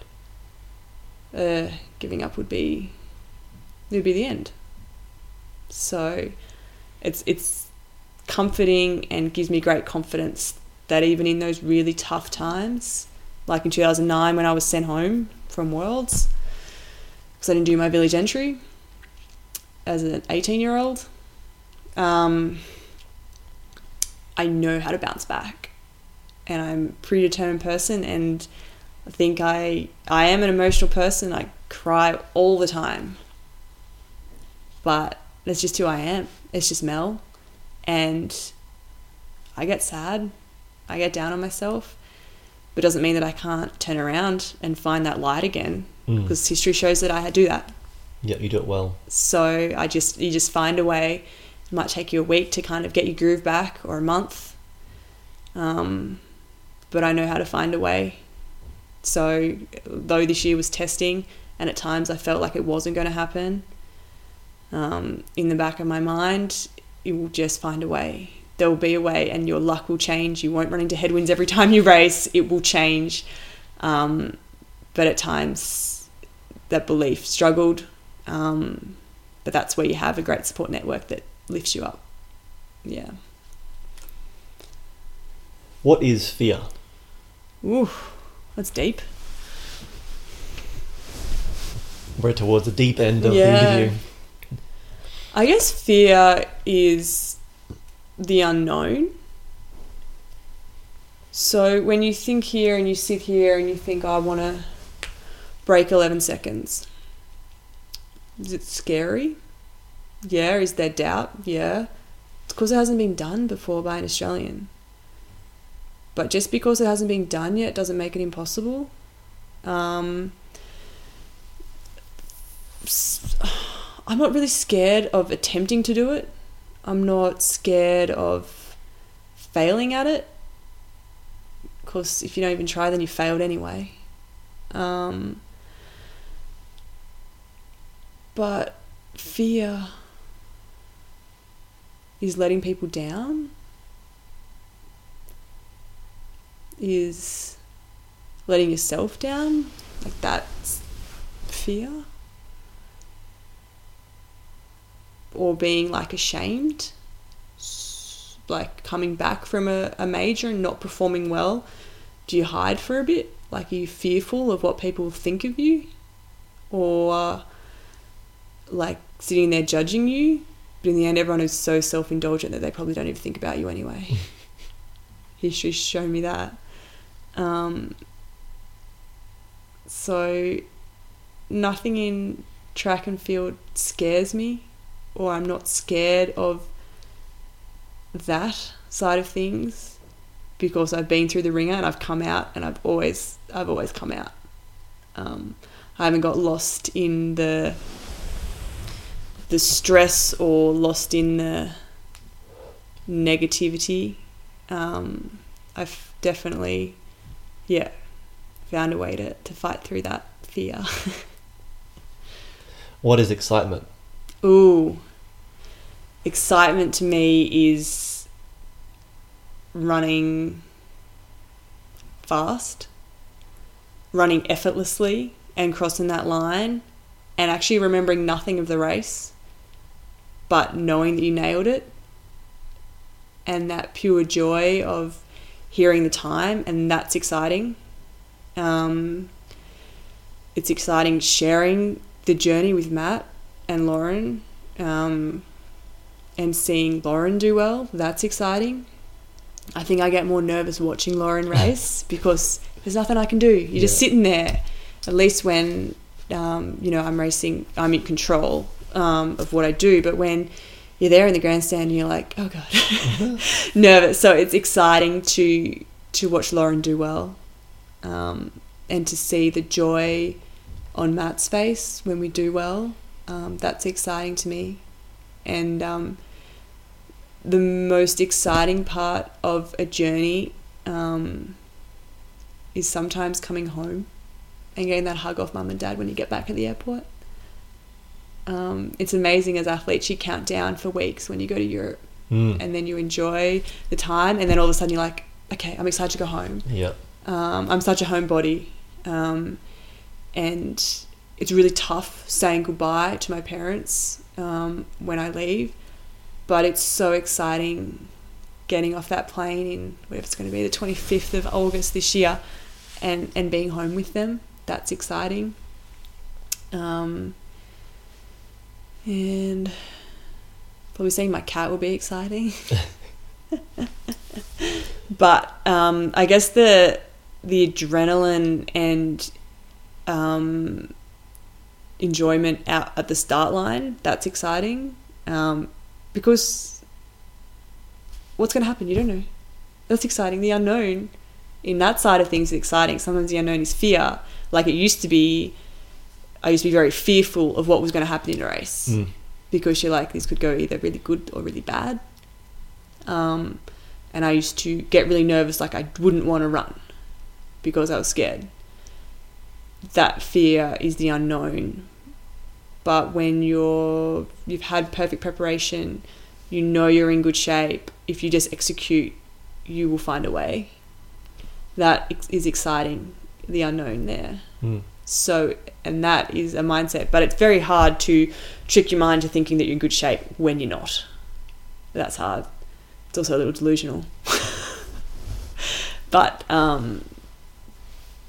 Uh, giving up would be it would be the end. So it's it's comforting and gives me great confidence that even in those really tough times, like in 2009 when I was sent home from Worlds because I didn't do my village entry as an 18 year old, um, I know how to bounce back, and I'm a pretty determined person and. I think I I am an emotional person. I cry all the time. But that's just who I am. It's just Mel. And I get sad. I get down on myself. But it doesn't mean that I can't turn around and find that light again. Mm. Because history shows that I do that. Yeah, you do it well. So I just you just find a way. It might take you a week to kind of get your groove back or a month. Um, but I know how to find a way. So, though this year was testing, and at times I felt like it wasn't going to happen, um, in the back of my mind, you will just find a way. There will be a way, and your luck will change. You won't run into headwinds every time you race, it will change. Um, but at times, that belief struggled. Um, but that's where you have a great support network that lifts you up. Yeah. What is fear? Ooh, that's deep. We're towards the deep end of Yeah. the interview. I guess fear is the unknown. So when you think here and you sit here and you think, "Oh, I want to break 11 seconds, is it scary? Yeah. Is there doubt? Yeah. It's because it hasn't been done before by an Australian. But just because it hasn't been done yet doesn't make it impossible. Um, I'm not really scared of attempting to do it. I'm not scared of failing at it Of course, if you don't even try, then you failed anyway. Um, but fear is letting people down, is letting yourself down. Like that's fear. Or being like ashamed, like coming back from a, a major and not performing well. Do you hide for a bit? Like, are you fearful of what people think of you? Or like sitting there judging you? But in the end, everyone is so self indulgent that they probably don't even think about you anyway. History's shown me that. Um, so, nothing in track and field scares me, or I'm not scared of that side of things because I've been through the ringer and I've come out and I've always I've always come out. Um, I haven't got lost in the the stress or lost in the negativity. Um, I've definitely, yeah, found a way to, to fight through that fear. What is excitement? Ooh, excitement to me is running fast, running effortlessly, and crossing that line, and actually remembering nothing of the race, but knowing that you nailed it, and that pure joy of hearing the time, and that's exciting. Um, it's exciting sharing the journey with Matt and Lauren um, and seeing Lauren do well. That's exciting. I think I get more nervous watching Lauren race because there's nothing I can do. You're just Yeah. sitting there. At least when um, you know I'm racing, I'm in control um, of what I do. But when you're there in the grandstand, and you're like, oh god, nervous. So it's exciting to to watch Lauren do well, um, and to see the joy on Matt's face when we do well. Um, that's exciting to me, and um, the most exciting part of a journey um, is sometimes coming home and getting that hug off mum and dad when you get back at the airport. Um, it's amazing as athletes, you count down for weeks when you go to Europe Mm. and then you enjoy the time, and then all of a sudden you're like, okay, I'm excited to go home. Yeah. Um, I'm such a homebody, um, and it's really tough saying goodbye to my parents um, when I leave. But it's so exciting getting off that plane in whatever it's going to be, the 25th of August this year, and and being home with them. That's exciting. Um, and probably seeing my cat will be exciting. but um, I guess the the adrenaline and um, enjoyment out at the start line that's exciting. Um, because what's going to happen? You don't know. That's exciting. The unknown in that side of things is exciting. Sometimes the unknown is fear. Like it used to be i used to be very fearful of what was going to happen in a race Mm. because you're like this could go either really good or really bad. Um, and i used to get really nervous like i wouldn't want to run because i was scared. That fear is the unknown but when you're you've had perfect preparation you know you're in good shape if you just execute you will find a way. That is exciting the unknown there. Mm. so and that is a mindset but it's very hard to trick your mind to thinking that you're in good shape when you're not. That's hard. It's also a little delusional. But um,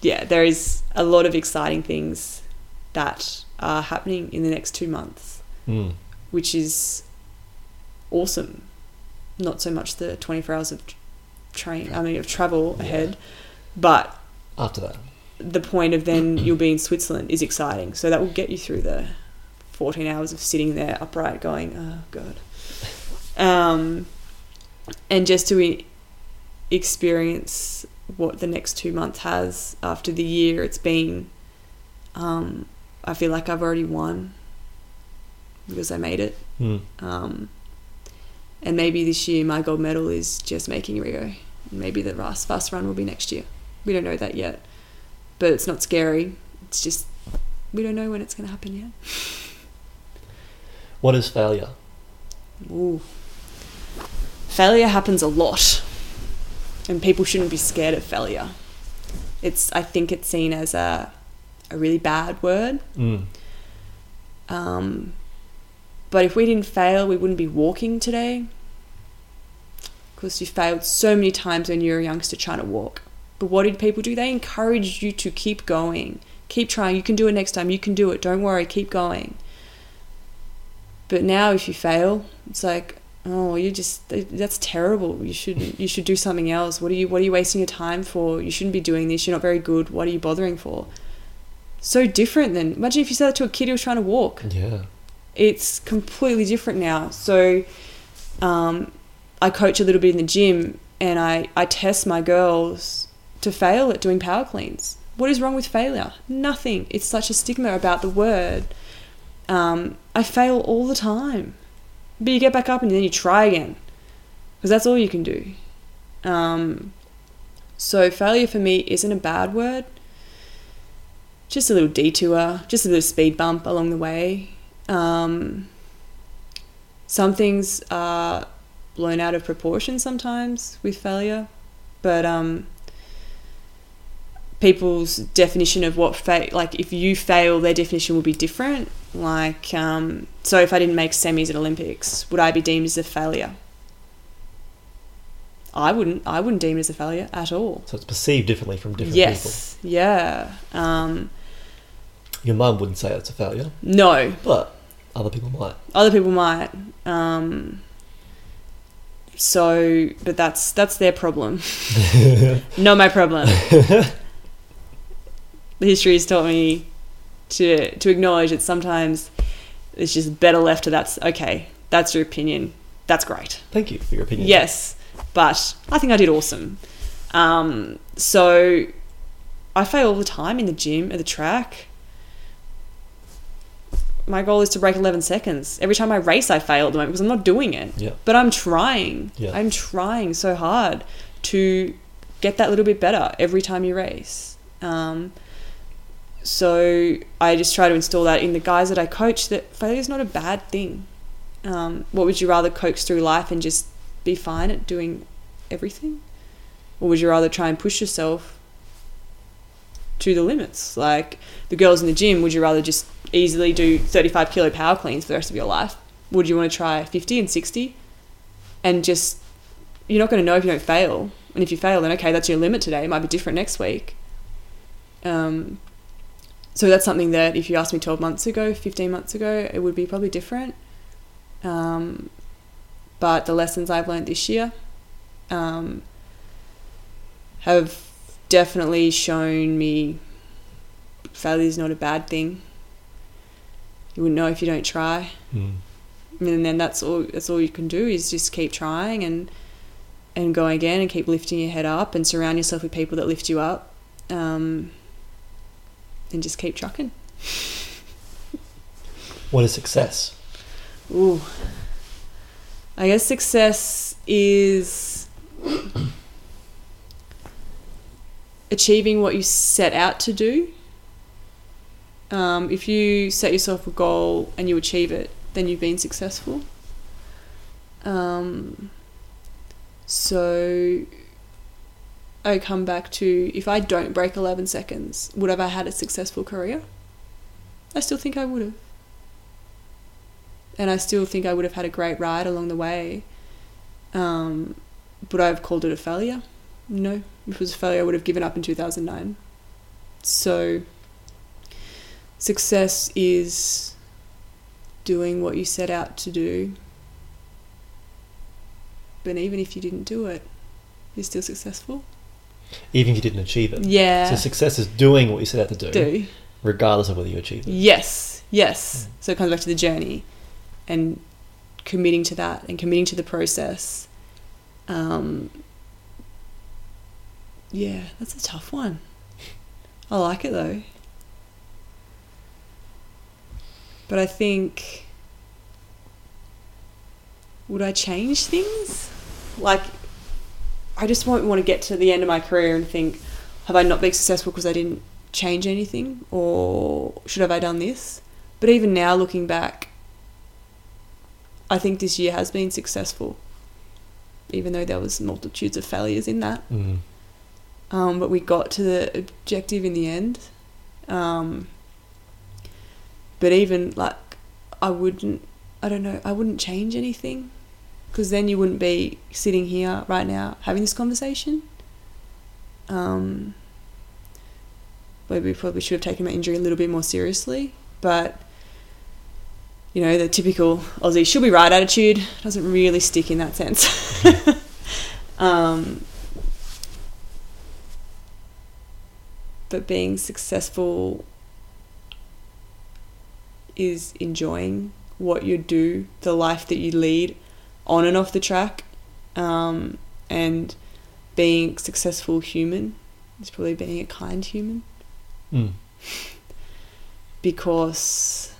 yeah there is a lot of exciting things that are happening in the next two months Mm. which is awesome not so much the 24 hours of train i mean of travel Yeah. ahead but After that. the point of then you'll be in Switzerland is exciting. So that will get you through the 14 hours of sitting there upright going, oh, God. Um, and just to experience what the next two months has after the year it's been, um, I feel like I've already won because I made it. Mm. Um, and maybe this year my gold medal is just making Rio. Maybe the fast fast run will be next year. We don't know that yet, but it's not scary. It's just we don't know when it's going to happen yet. What is failure? Ooh. Failure happens a lot, and people shouldn't be scared of failure. It's I think it's seen as a a really bad word. Mm. Um, but if we didn't fail, we wouldn't be walking today. Because you failed so many times when you were a youngster trying to walk. But what did people do? They encouraged you to keep going, keep trying. You can do it next time. You can do it. Don't worry. Keep going. But now, if you fail, it's like, oh, you just that's terrible. You should you should do something else. What are you What are you wasting your time for? You shouldn't be doing this. You're not very good. What are you bothering for? So different than imagine if you said that to a kid who was trying to walk Yeah. it's completely different now. So um, I coach a little bit in the gym and I, I test my girls to fail at doing power cleans. What is wrong with failure? Nothing. It's such a stigma about the word. Um, I fail all the time. But you get back up and then you try again because that's all you can do. Um, so failure for me isn't a bad word. Just a little detour, just a little speed bump along the way. Um, some things are blown out of proportion sometimes with failure, but um, people's definition of what fa- like if you fail, their definition will be different. Like, um, so if I didn't make semis at Olympics, would I be deemed as a failure? I wouldn't. I wouldn't deem it as a failure at all. So it's perceived differently from different people. yes. Yeah. Um. Your mum wouldn't say it's a failure, no. but other people might. other people might um so but that's that's their problem not my problem history has taught me to to acknowledge that sometimes it's just better left to that's okay that's your opinion that's great Thank you for your opinion. Yes, but I think I did awesome. Um, so I fail all the time in the gym, at the track. My goal is to break 11 seconds. Every time I race, I fail at the moment because I'm not doing it. Yeah. But I'm trying. Yeah. I'm trying so hard to get that little bit better every time you race. Um, so I just try to install that in the guys that I coach that failure is not a bad thing. Um, what would you rather coax through life and just be fine at doing everything? Or would you rather try and push yourself to the limits? Like the girls in the gym, would you rather just easily do 35 kilo power cleans for the rest of your life? Would you want to try 50 and 60 and just, you're not going to know if you don't fail. And if you fail, then okay, that's your limit today. It might be different next week. Um, so that's something that if you asked me 12 months ago, 15 months ago, it would be probably different. Um, but the lessons I've learned this year um, have definitely shown me failure is not a bad thing. You wouldn't know if you don't try, Mm. and then that's all. That's all you can do is just keep trying and and go again and keep lifting your head up and surround yourself with people that lift you up, um, and just keep trucking. What is success? Ooh. I guess success is achieving what you set out to do. Um, if you set yourself a goal and you achieve it, then you've been successful. Um, so I come back to if I don't break 11 seconds, would have I had a successful career? I still think I would have and I still think I would have had a great ride along the way. Um, would I have called it a failure? No. If it was a failure, I would have given up in 2009. So, success is doing what you set out to do. But even if you didn't do it, you're still successful. Even if you didn't achieve it. Yeah. So success is doing what you set out to do, do. regardless of whether you achieve it. Yes, yes. So it comes back to the journey and committing to that and committing to the process. Um, yeah, that's a tough one. I like it though. But I think, would I change things? Like, I just won't want to get to the end of my career and think, have I not been successful because I didn't change anything, or should I have I done this? But even now, looking back, I think this year has been successful, even though there was multitudes of failures in that. Mm. Um, but we got to the objective in the end. Um, but even like, I wouldn't, I don't know, I wouldn't change anything because then you wouldn't be sitting here right now having this conversation. Um, maybe we probably should have taken my injury a little bit more seriously, but you know, the typical Aussie should be right attitude doesn't really stick in that sense. um, but being successful is enjoying what you do, the life that you lead on and off the track, um, and being a successful human is probably being a kind human Mm. because,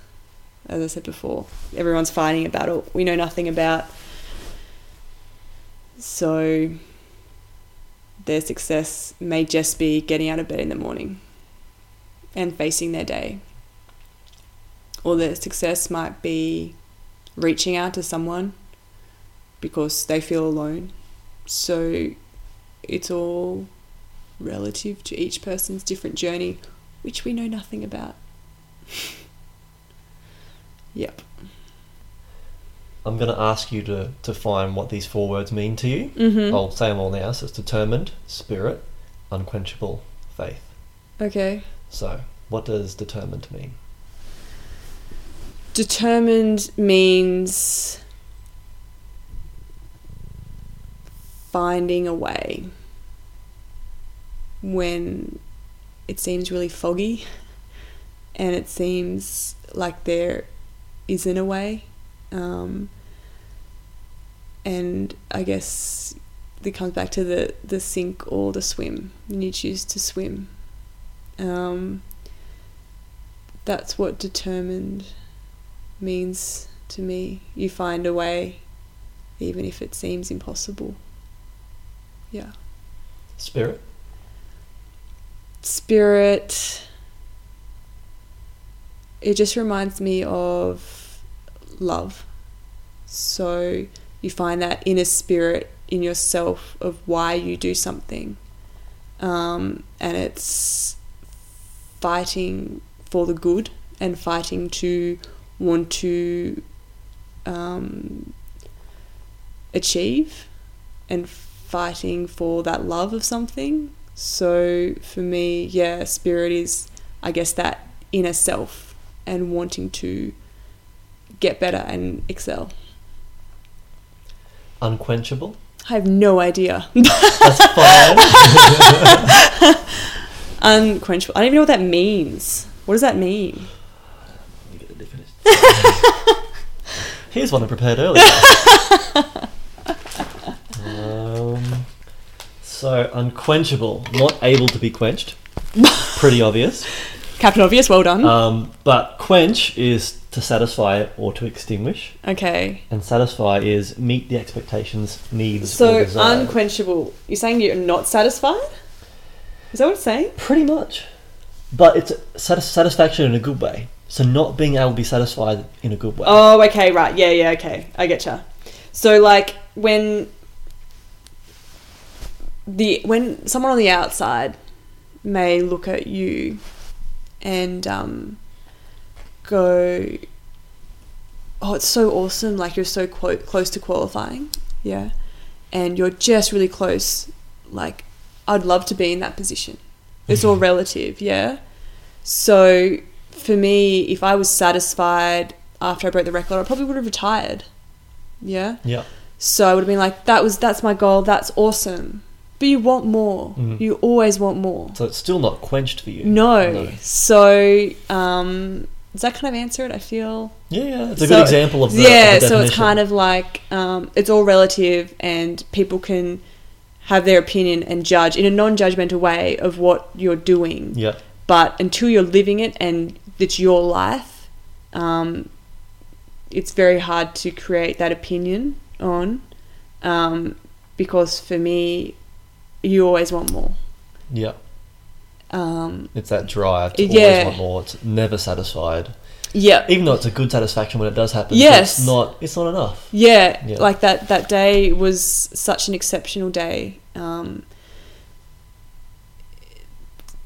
as I said before, everyone's fighting a battle we know nothing about. So, their success may just be getting out of bed in the morning and facing their day. Or their success might be reaching out to someone because they feel alone. So, it's all relative to each person's different journey which we know nothing about. yep. I'm going to ask you to, to find what these four words mean to you. Mm-hmm. I'll say them all now. So it's determined, spirit, unquenchable, faith. Okay. So, what does determined mean? Determined means finding a way when it seems really foggy and it seems like there isn't a way. Um, and I guess it comes back to the, the sink or the swim when you choose to swim. Um, that's what determined means to me. You find a way, even if it seems impossible. Yeah. Spirit? Spirit. It just reminds me of love. So you find that inner spirit in yourself of why you do something. Um, and it's fighting for the good and fighting to want to um, achieve and fighting for that love of something. So for me, yeah, spirit is, I guess, that inner self and wanting to get better and excel. Unquenchable? I have no idea. That's fine. Unquenchable. I don't even know what that means. What does that mean? Let me get the definition. Here's one I prepared earlier. um, so, unquenchable, not able to be quenched. Pretty obvious. Captain Obvious, well done. Um, but quench is to satisfy or to extinguish, okay. and satisfy is meet the expectations, needs, So unquenchable. You're saying you're not satisfied? Is that what it's saying? Pretty much. But it's satis- satisfaction in a good way. So not being able to be satisfied in a good way. Oh, okay, right. Yeah, yeah, okay. I get you. So like when the when someone on the outside may look at you and um, go, "Oh, it's so awesome! Like you're so clo- close to qualifying, yeah, and you're just really close. Like I'd love to be in that position. It's all relative, yeah. So for me, if I was satisfied after I broke the record, I probably would have retired. Yeah. Yeah. So I would have been like, that was that's my goal. That's awesome. But you want more. Mhm. You always want more. So it's still not quenched for you. No. So um, does that kind of answer it? I feel. Yeah, yeah. It's a So- good example of the yeah. of so it's kind of like um, it's all relative, and people can have their opinion and judge in a non-judgmental way of what you're doing Yeah. but until you're living it and it's your life, um, it's very hard to create that opinion on. Um, because for me, you always want more. Yeah. Um, It's that drive to Yeah. always want more. It's never satisfied. yeah, Even though it's a good satisfaction when it does happen. Yes. It's not it's not enough. yeah, Yeah. Like that that day was such an exceptional day. Um,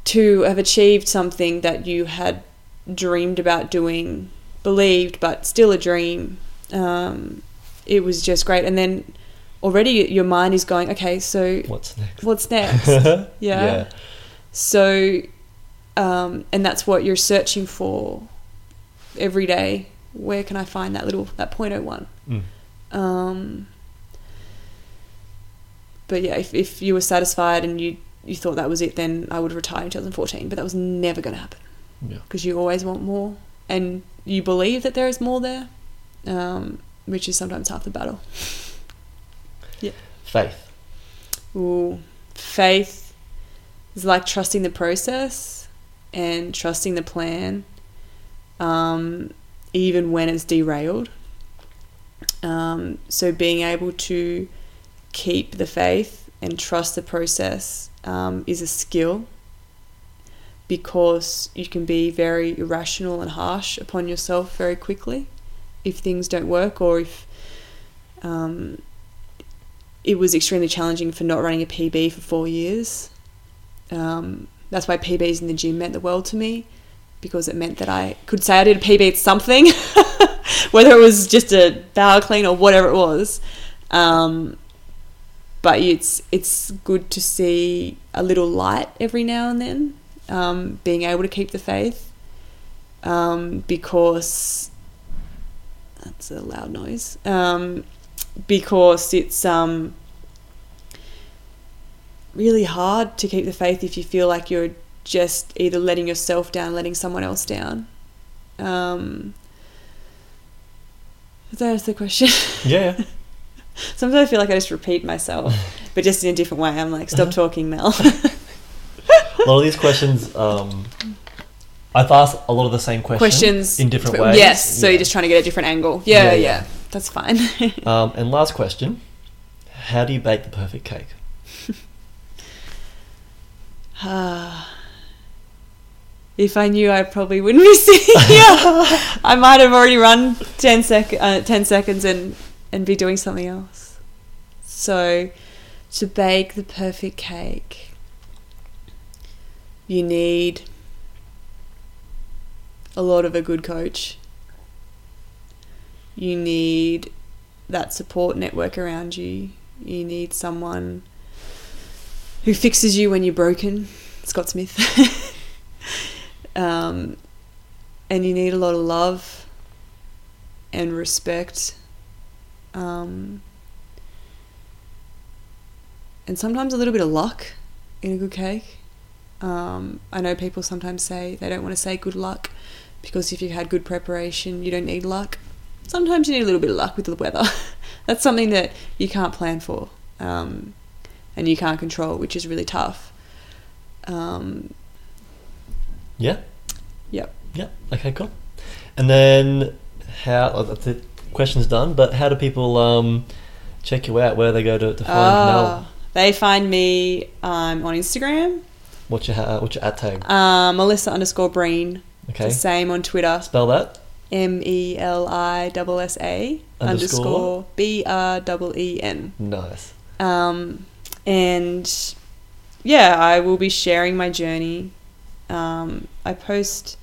to have achieved something that you had dreamed about doing, believed, but still a dream. Um, it was just great. And then already your mind is going, okay, so What's next? what's next? yeah. yeah. So, um, and that's what you're searching for every day. Where can I find that little that point oh one? Mm. Um, but yeah, if, if you were satisfied and you you thought that was it, then I would retire in 2014. But that was never going to happen Yeah. because you always want more, and you believe that there is more there, um, which is sometimes half the battle. Yeah. Faith. Ooh, faith is like trusting the process and trusting the plan, um, even when it's derailed. Um, so being able to keep the faith and trust the process um, is a skill because you can be very irrational and harsh upon yourself very quickly if things don't work or if um, it was extremely challenging for not running a PB for four years. Um, that's why PBs in the gym meant the world to me because it meant that I could say I did a PB at something, whether it was just a bowel clean or whatever it was. Um, but it's it's good to see a little light every now and then, um, being able to keep the faith, um, because that's a loud noise. Um, because it's um, really hard to keep the faith if you feel like you're just either letting yourself down, letting someone else down. Um, does that answer the question? Yeah. Sometimes I feel like I just repeat myself, but just in a different way. I'm like, stop talking, Mel. a lot of these questions, um, I've asked a lot of the same questions, Questions in different ways. Yes, so Yeah. you're just trying to get a different angle. Yeah, Yeah, yeah, yeah. that's fine. Um, and last question: How do you bake the perfect cake? if I knew, I probably wouldn't be sitting here. I might have already run 10, sec- uh, 10 seconds and, and be doing something else. So, to bake the perfect cake, you need a lot of a good coach. You need that support network around you. You need someone who fixes you when you're broken. Scott Smith. um, and you need a lot of love and respect. Um, and sometimes a little bit of luck in a good cake. Um, I know people sometimes say they don't want to say good luck because if you've had good preparation, you don't need luck. Sometimes you need a little bit of luck with the weather. That's something that you can't plan for um, and you can't control, which is really tough. Um, Yeah. Yep. Yeah. Okay. Cool. And then how? oh, that's it. Question's done. But how do people um, check you out? Where they go to, to find Mel? Ah, they find me um, on Instagram, What's your ha- what's your at tag? uh, Melissa underscore Breen. Okay. Same on Twitter, Spell that. M E L I S S A Underscore? underscore B R E E N. Nice. Um, and yeah, I will be sharing my journey. Um, I post.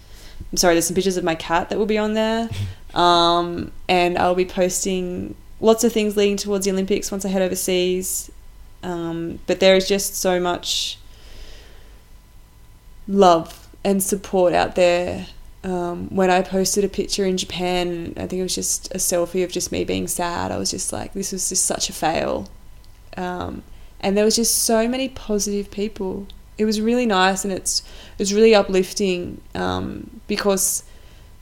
I'm sorry, there's some pictures of my cat that will be on there. Um, and I'll be posting lots of things leading towards the Olympics once I head overseas. Um, but there is just so much love and support out there. Um, when I posted a picture in Japan, I think it was just a selfie of just me being sad. I was just like, this was just such a fail. Um, and there was just so many positive people. It was really nice and it's it was really uplifting um, because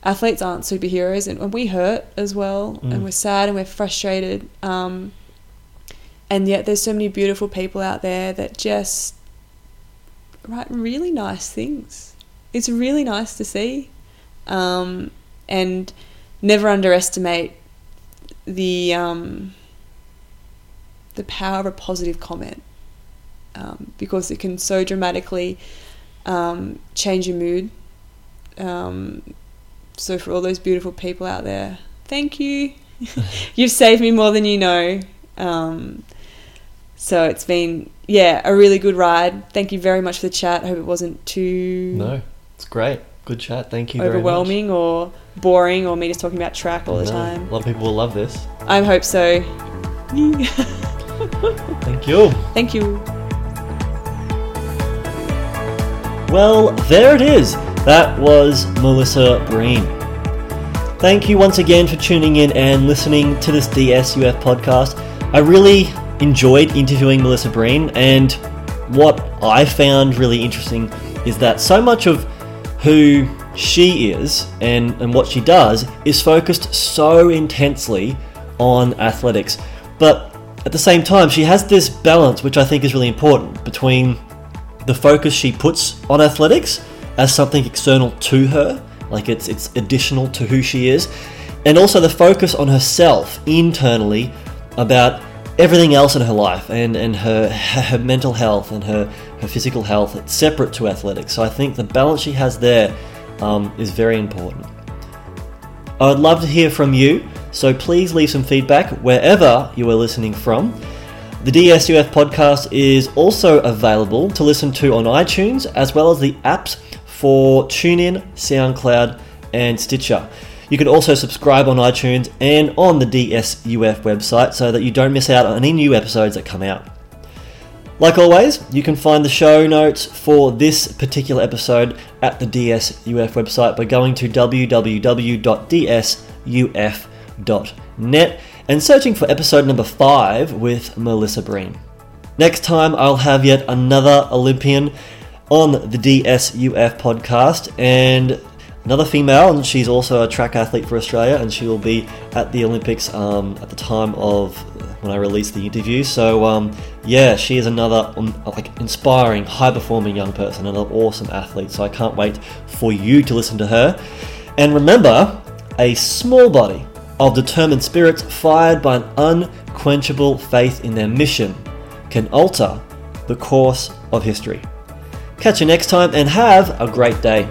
athletes aren't superheroes and, and we hurt as well Mm. and we're sad and we're frustrated. Um, and yet there's so many beautiful people out there that just write really nice things. It's really nice to see. Um, and never underestimate the um, the power of a positive comment. um, because it can so dramatically um, change your mood. Um, so for all those beautiful people out there, thank you. You've saved me more than you know. Um, so it's been yeah a really good ride. Thank you very much for the chat. I hope it wasn't too No, it's great. Good chat. Thank you overwhelming or boring or me just talking about track all the No, time. A lot of people will love this. I hope so. Thank you. Thank you. Well, there it is. That was Melissa Breen. Thank you once again for tuning in and listening to this DSUF podcast. I really enjoyed interviewing Melissa Breen, and what I found really interesting is that so much of who she is and, and what she does is focused so intensely on athletics. But at the same time, she has this balance, which I think is really important, between the focus she puts on athletics as something external to her, like it's it's additional to who she is, and also the focus on herself internally about everything else in her life and, and her her mental health and her, her physical health it's separate to athletics. So I think the balance she has there um, is very important. I would love to hear from you, so please leave some feedback wherever you are listening from. The DSUF podcast is also available to listen to on iTunes as well as the apps for TuneIn, SoundCloud, and Stitcher. You can also subscribe on iTunes and on the DSUF website so that you don't miss out on any new episodes that come out. Like always, you can find the show notes for this particular episode at the DSUF website by going to www.dsuf.net and searching for episode number 5 with Melissa Breen. Next time, I'll have yet another Olympian on the DSUF podcast and another female, and she's also a track athlete for Australia, and she will be at the Olympics um, at the time of when I release the interview. So um, yeah, she is another um, like inspiring, high performing young person, another awesome athlete. So I can't wait for you to listen to her. And remember, a small body of determined spirits fired by an unquenchable faith in their mission can alter the course of history. Catch you next time and have a great day.